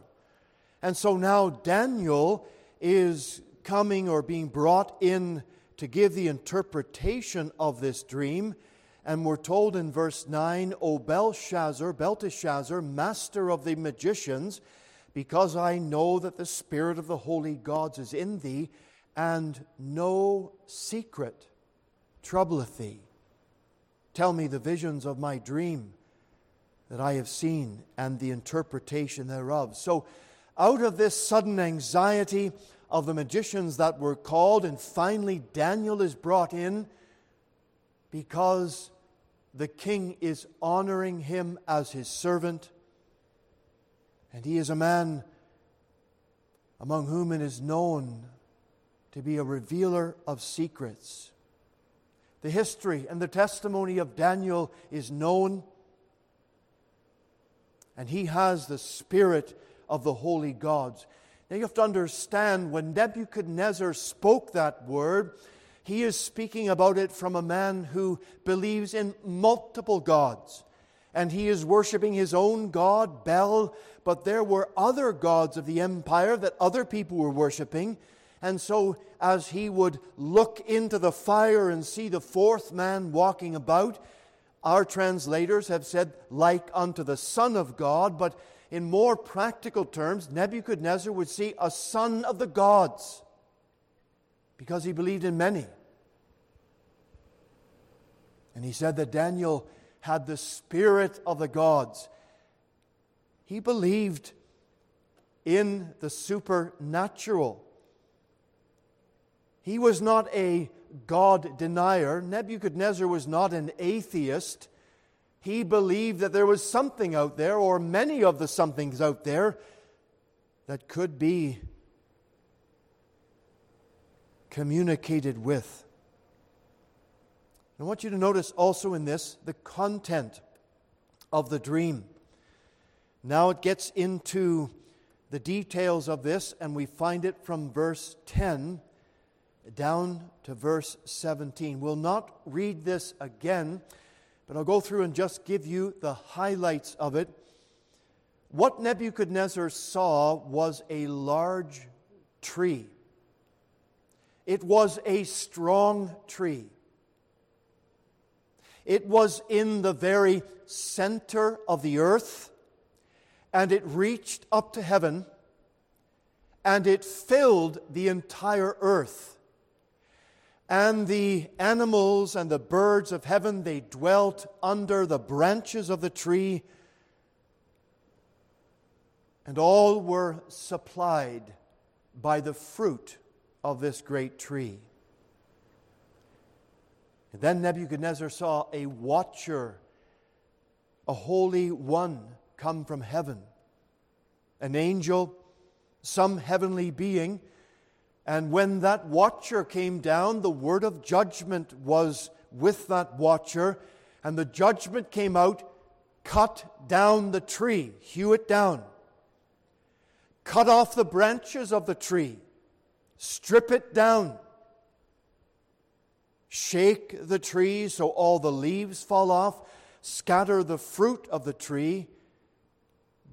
Speaker 1: And so now Daniel is coming or being brought in to give the interpretation of this dream. And we're told in verse 9, O Belshazzar, Belteshazzar, master of the magicians, because I know that the Spirit of the holy gods is in thee, and no secret troubleth thee. Tell me the visions of my dream that I have seen and the interpretation thereof. So out of this sudden anxiety of the magicians that were called, and finally Daniel is brought in because the king is honoring him as his servant. And he is a man among whom it is known to be a revealer of secrets. The history and the testimony of Daniel is known, and he has the spirit of the holy gods. Now you have to understand when Nebuchadnezzar spoke that word, he is speaking about it from a man who believes in multiple gods. And he is worshiping his own god, Bel, but there were other gods of the empire that other people were worshiping. And so, as he would look into the fire and see the fourth man walking about, our translators have said, like unto the Son of God, but in more practical terms, Nebuchadnezzar would see a son of the gods because he believed in many. And he said that Daniel had the spirit of the gods. He believed in the supernatural. He was not a God denier. Nebuchadnezzar was not an atheist he believed that there was something out there, or many of the somethings out there, that could be communicated with. I want you to notice also in this the content of the dream. Now it gets into the details of this, and we find it from verse 10 down to verse 17. We'll not read this again but I'll go through and just give you the highlights of it. What Nebuchadnezzar saw was a large tree. It was a strong tree. It was in the very center of the earth, and it reached up to heaven, and it filled the entire earth. And the animals and the birds of heaven, they dwelt under the branches of the tree, and all were supplied by the fruit of this great tree. And then Nebuchadnezzar saw a watcher, a holy one, come from heaven, an angel, some heavenly being and when that watcher came down, the word of judgment was with that watcher, and the judgment came out cut down the tree, hew it down, cut off the branches of the tree, strip it down, shake the tree so all the leaves fall off, scatter the fruit of the tree,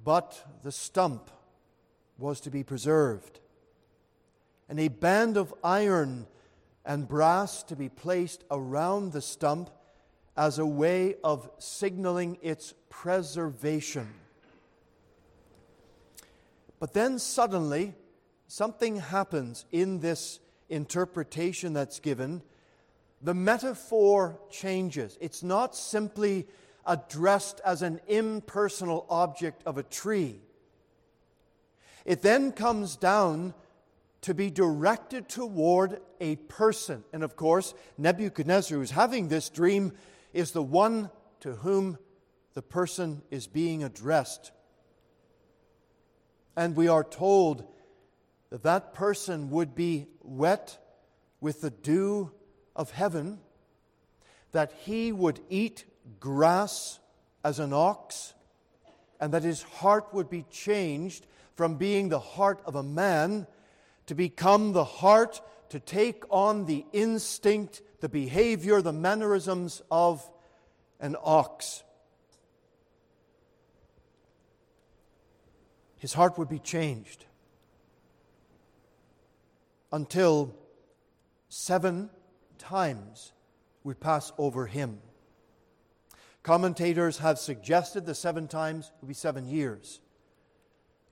Speaker 1: but the stump was to be preserved. And a band of iron and brass to be placed around the stump as a way of signaling its preservation. But then suddenly, something happens in this interpretation that's given. The metaphor changes. It's not simply addressed as an impersonal object of a tree. It then comes down to be directed toward a person. And of course, Nebuchadnezzar, who's having this dream, is the one to whom the person is being addressed. And we are told that that person would be wet with the dew of heaven, that he would eat grass as an ox, and that his heart would be changed from being the heart of a man to become the heart to take on the instinct, the behavior, the mannerisms of an ox. His heart would be changed until seven times would pass over him. Commentators have suggested the seven times would be seven years.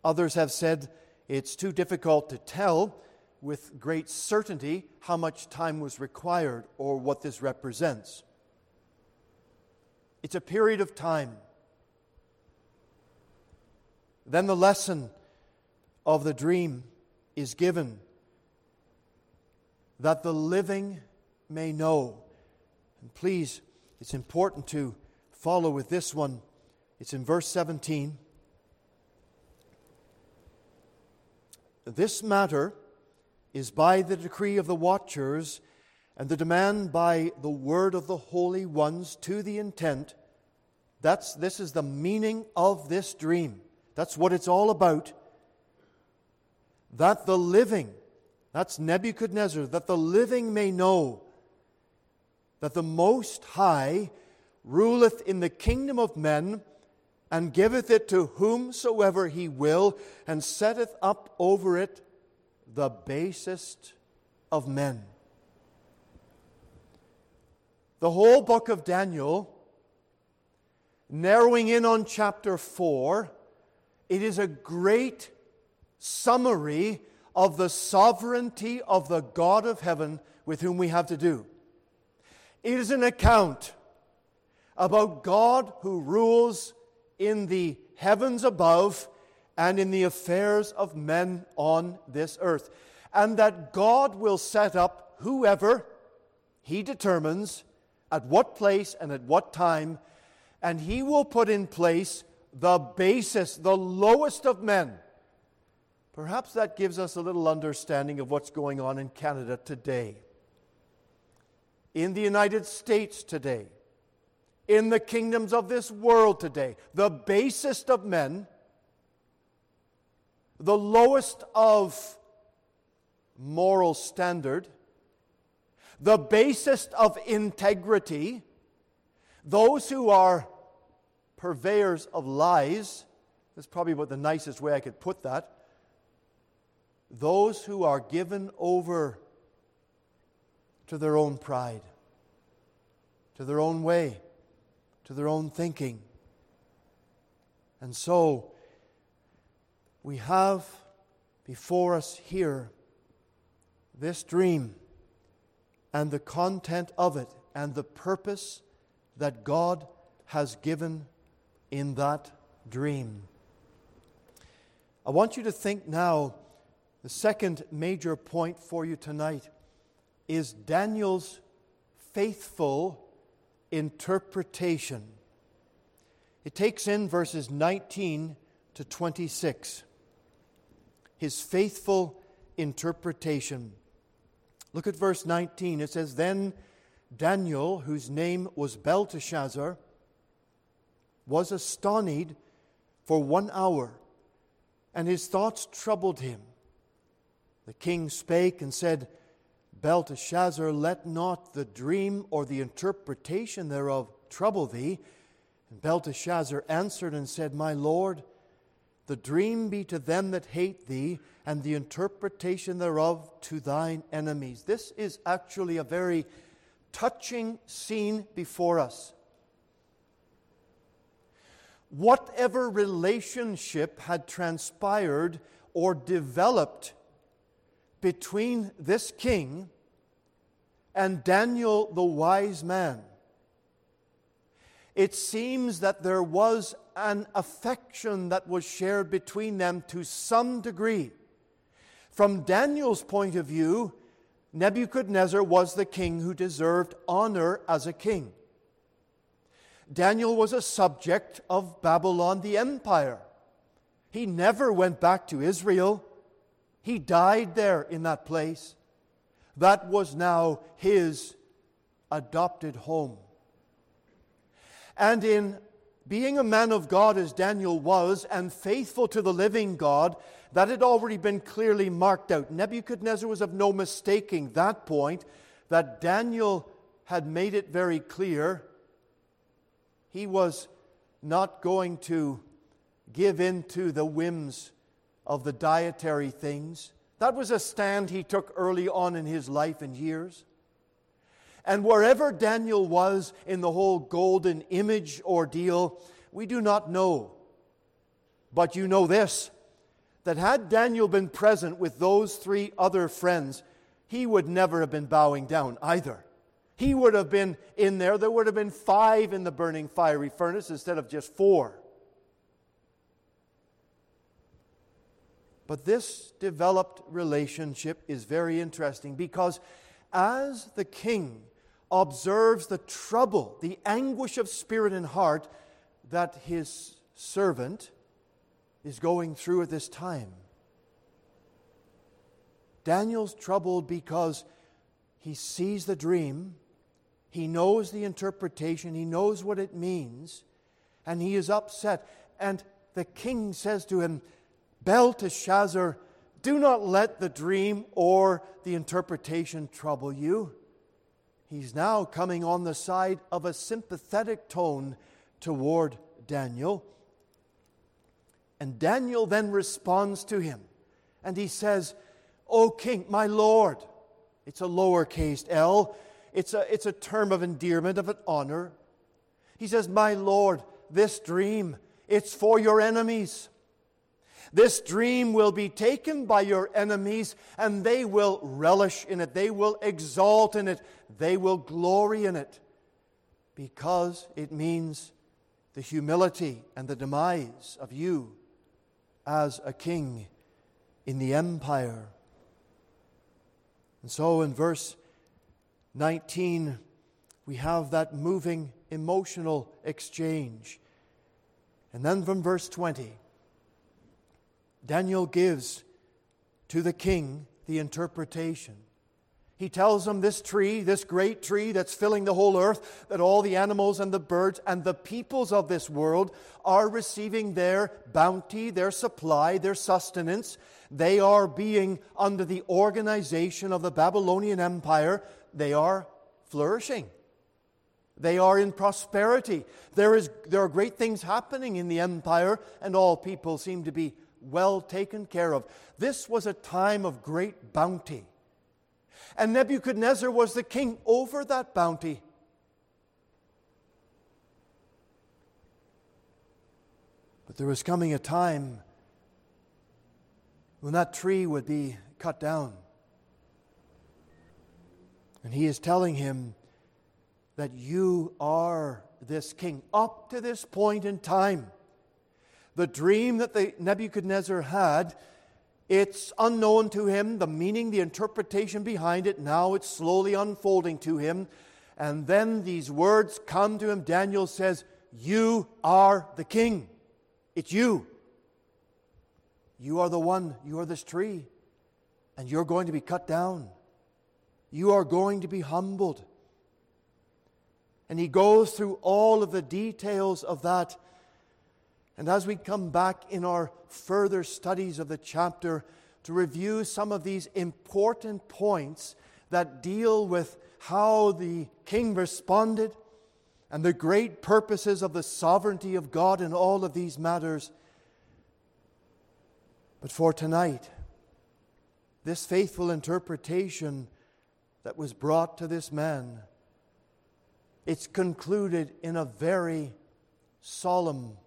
Speaker 1: Others have said it's too difficult to tell with great certainty how much time was required or what this represents. It's a period of time. Then the lesson of the dream is given that the living may know. And please, it's important to follow with this one. It's in verse 17. This matter is by the decree of the watchers and the demand by the word of the holy ones to the intent. That's, this is the meaning of this dream. That's what it's all about. That the living, that's Nebuchadnezzar, that the living may know that the Most High ruleth in the kingdom of men and giveth it to whomsoever he will, and setteth up over it the basest of men. The whole book of Daniel, narrowing in on chapter 4, it is a great summary of the sovereignty of the God of heaven with whom we have to do. It is an account about God who rules in the heavens above and in the affairs of men on this earth. And that God will set up whoever He determines at what place and at what time, and He will put in place the basis, the lowest of men. Perhaps that gives us a little understanding of what's going on in Canada today, in the United States today in the kingdoms of this world today. The basest of men, the lowest of moral standard, the basest of integrity, those who are purveyors of lies. That's probably about the nicest way I could put that. Those who are given over to their own pride, to their own way to their own thinking. And so, we have before us here this dream and the content of it and the purpose that God has given in that dream. I want you to think now, the second major point for you tonight is Daniel's faithful interpretation. It takes in verses 19 to 26. His faithful interpretation. Look at verse 19. It says, Then Daniel, whose name was Belteshazzar, was astonished for one hour, and his thoughts troubled him. The king spake and said, Belteshazzar, let not the dream or the interpretation thereof trouble thee. And Belteshazzar answered and said, My Lord, the dream be to them that hate thee, and the interpretation thereof to thine enemies. This is actually a very touching scene before us. Whatever relationship had transpired or developed between this king and Daniel the wise man, it seems that there was an affection that was shared between them to some degree. From Daniel's point of view, Nebuchadnezzar was the king who deserved honor as a king. Daniel was a subject of Babylon the empire. He never went back to Israel. He died there in that place. That was now his adopted home. And in being a man of God as Daniel was and faithful to the living God, that had already been clearly marked out. Nebuchadnezzar was of no mistaking that point, that Daniel had made it very clear he was not going to give in to the whims of the dietary things. That was a stand he took early on in his life and years. And wherever Daniel was in the whole golden image ordeal, we do not know. But you know this that had Daniel been present with those three other friends, he would never have been bowing down either. He would have been in there. There would have been five in the burning fiery furnace instead of just four. But this developed relationship is very interesting because as the king observes the trouble, the anguish of spirit and heart that his servant is going through at this time. Daniel's troubled because he sees the dream, he knows the interpretation, he knows what it means, and he is upset. And the king says to him, Belteshazzar, do not let the dream or the interpretation trouble you. He's now coming on the side of a sympathetic tone toward Daniel. And Daniel then responds to him. And he says, O king, my lord. It's a lowercase l. It's a, it's a term of endearment, of an honor. He says, My lord, this dream, it's for your enemies. This dream will be taken by your enemies, and they will relish in it. They will exalt in it. They will glory in it because it means the humility and the demise of you as a king in the empire. And so in verse 19, we have that moving emotional exchange. And then from verse 20, Daniel gives to the king the interpretation. He tells him this tree, this great tree that's filling the whole earth, that all the animals and the birds and the peoples of this world are receiving their bounty, their supply, their sustenance. They are being under the organization of the Babylonian Empire. They are flourishing. They are in prosperity. There, is, there are great things happening in the empire, and all people seem to be well taken care of. This was a time of great bounty. And Nebuchadnezzar was the king over that bounty. But there was coming a time when that tree would be cut down. And he is telling him that you are this king. Up to this point in time, the dream that the Nebuchadnezzar had, it's unknown to him, the meaning, the interpretation behind it. Now it's slowly unfolding to him. And then these words come to him. Daniel says, You are the king. It's you. You are the one, you are this tree, and you're going to be cut down. You are going to be humbled. And he goes through all of the details of that and as we come back in our further studies of the chapter, to review some of these important points that deal with how the king responded and the great purposes of the sovereignty of God in all of these matters. But for tonight, this faithful interpretation that was brought to this man, it's concluded in a very solemn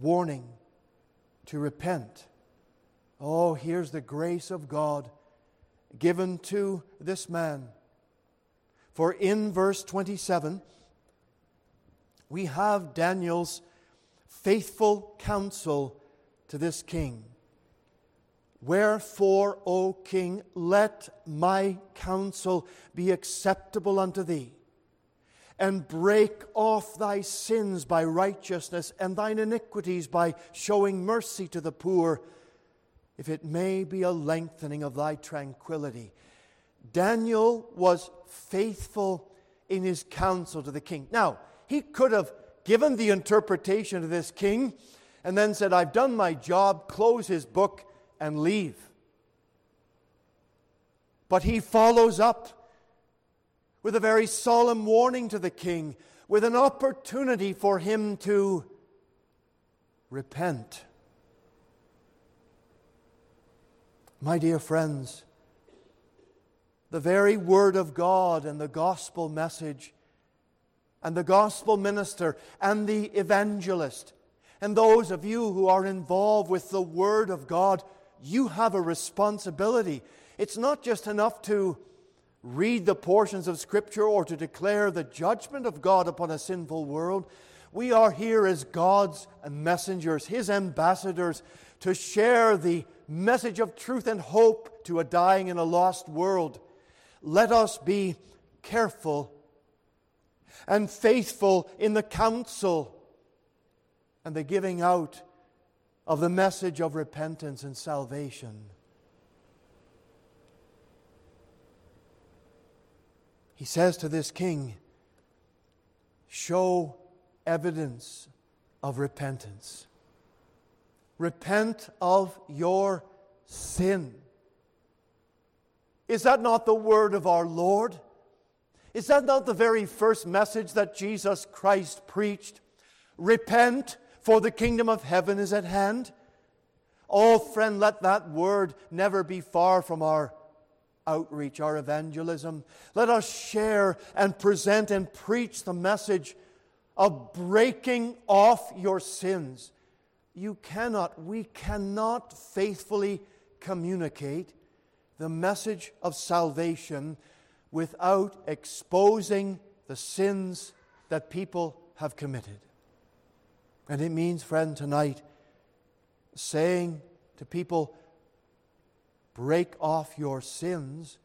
Speaker 1: warning to repent. Oh, here's the grace of God given to this man. For in verse 27, we have Daniel's faithful counsel to this king. Wherefore, O king, let my counsel be acceptable unto thee, and break off thy sins by righteousness, and thine iniquities by showing mercy to the poor, if it may be a lengthening of thy tranquility. Daniel was faithful in his counsel to the king. Now, he could have given the interpretation to this king and then said, I've done my job, close his book, and leave. But he follows up with a very solemn warning to the king, with an opportunity for him to repent. My dear friends, the very Word of God and the gospel message and the gospel minister and the evangelist and those of you who are involved with the Word of God, you have a responsibility. It's not just enough to read the portions of Scripture or to declare the judgment of God upon a sinful world. We are here as God's messengers, His ambassadors, to share the message of truth and hope to a dying and a lost world. Let us be careful and faithful in the counsel and the giving out of the message of repentance and salvation. He says to this king, Show evidence of repentance. Repent of your sin. Is that not the word of our Lord? Is that not the very first message that Jesus Christ preached? Repent, for the kingdom of heaven is at hand. Oh, friend, let that word never be far from our outreach, our evangelism. Let us share and present and preach the message of breaking off your sins. You cannot, we cannot faithfully communicate the message of salvation without exposing the sins that people have committed. And it means, friend, tonight, saying to people, break off your sins,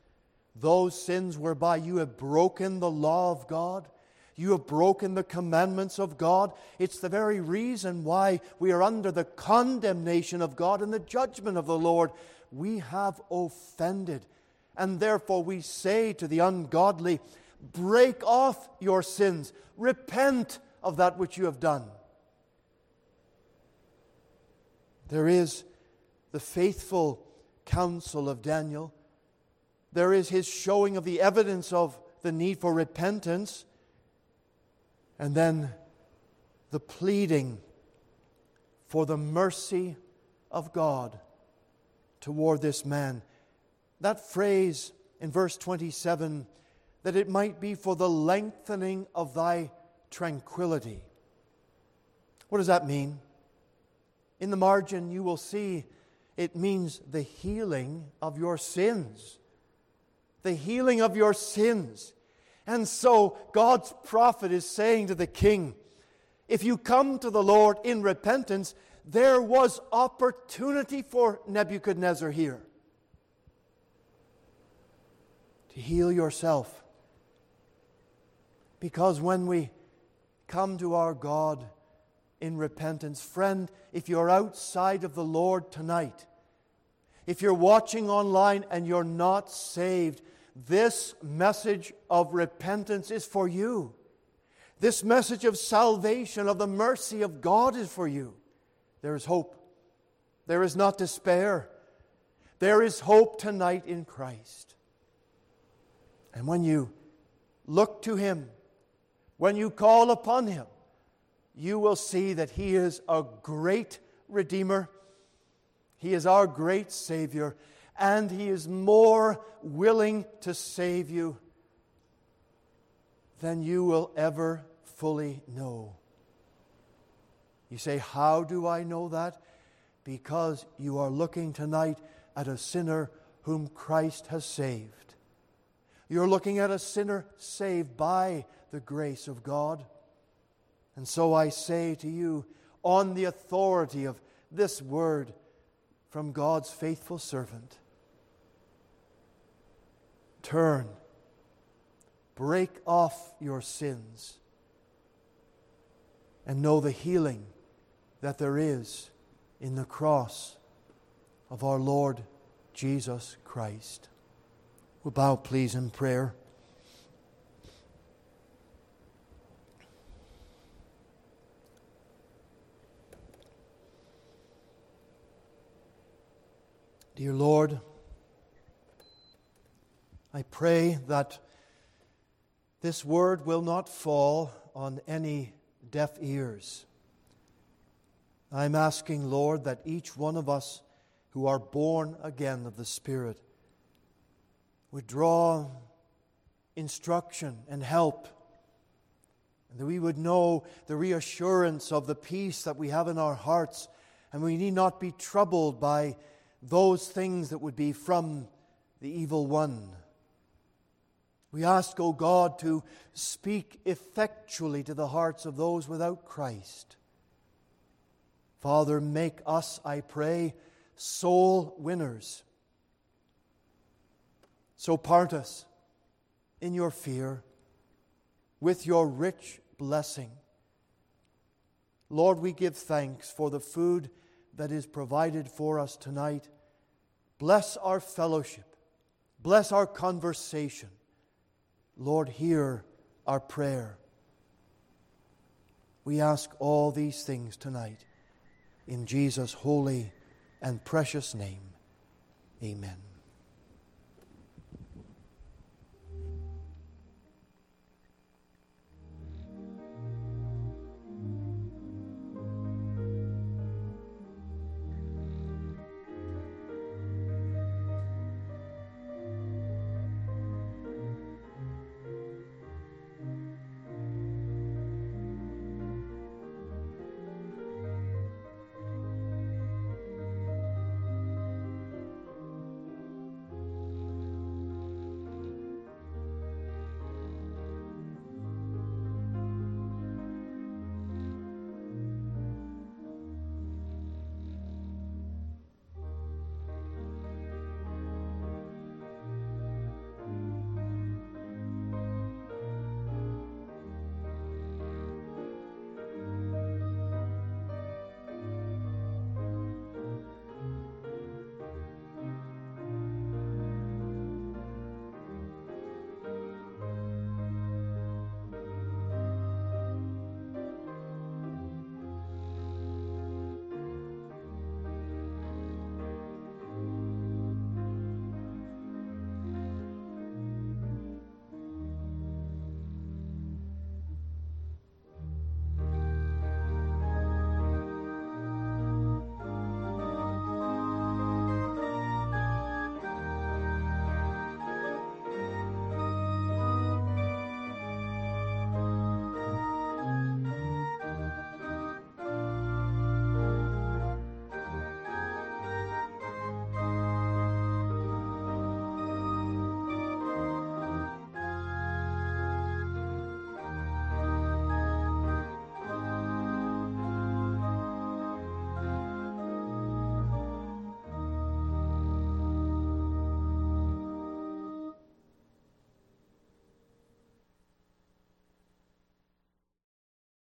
Speaker 1: those sins whereby you have broken the law of God. You have broken the commandments of God. It's the very reason why we are under the condemnation of God and the judgment of the Lord. We have offended and therefore we say to the ungodly, Break off your sins, repent of that which you have done. There is the faithful counsel of Daniel. There is his showing of the evidence of the need for repentance. And then the pleading for the mercy of God toward this man that phrase in verse 27 that it might be for the lengthening of thy tranquility. What does that mean? In the margin, you will see it means the healing of your sins. The healing of your sins. And so God's prophet is saying to the king, if you come to the Lord in repentance, there was opportunity for Nebuchadnezzar here to heal yourself. Because when we come to our God in repentance, friend, if you're outside of the Lord tonight, if you're watching online and you're not saved, this message of repentance is for you. This message of salvation, of the mercy of God, is for you. There is hope. There is not despair. There is hope tonight in Christ. And when you look to Him, when you call upon Him, you will see that He is a great Redeemer. He is our great Savior, and He is more willing to save you than you will ever fully know. You say, How do I know that? Because you are looking tonight at a sinner whom Christ has saved. You're looking at a sinner saved by the grace of God. And so I say to you, on the authority of this word from God's faithful servant, turn, break off your sins, and know the healing that there is in the cross of our Lord Jesus Christ. We'll bow, please, in prayer. Dear Lord, I pray that this word will not fall on any deaf ears. I'm asking, Lord, that each one of us who are born again of the Spirit would draw instruction and help, and that we would know the reassurance of the peace that we have in our hearts, and we need not be troubled by those things that would be from the evil one. We ask, O God, to speak effectually to the hearts of those without Christ. Father, make us, I pray, soul winners. So part us in your fear with your rich blessing. Lord, we give thanks for the food that is provided for us tonight. Bless our fellowship. Bless our conversation. Lord, hear our prayer. We ask all these things tonight in Jesus' holy and precious name. Amen.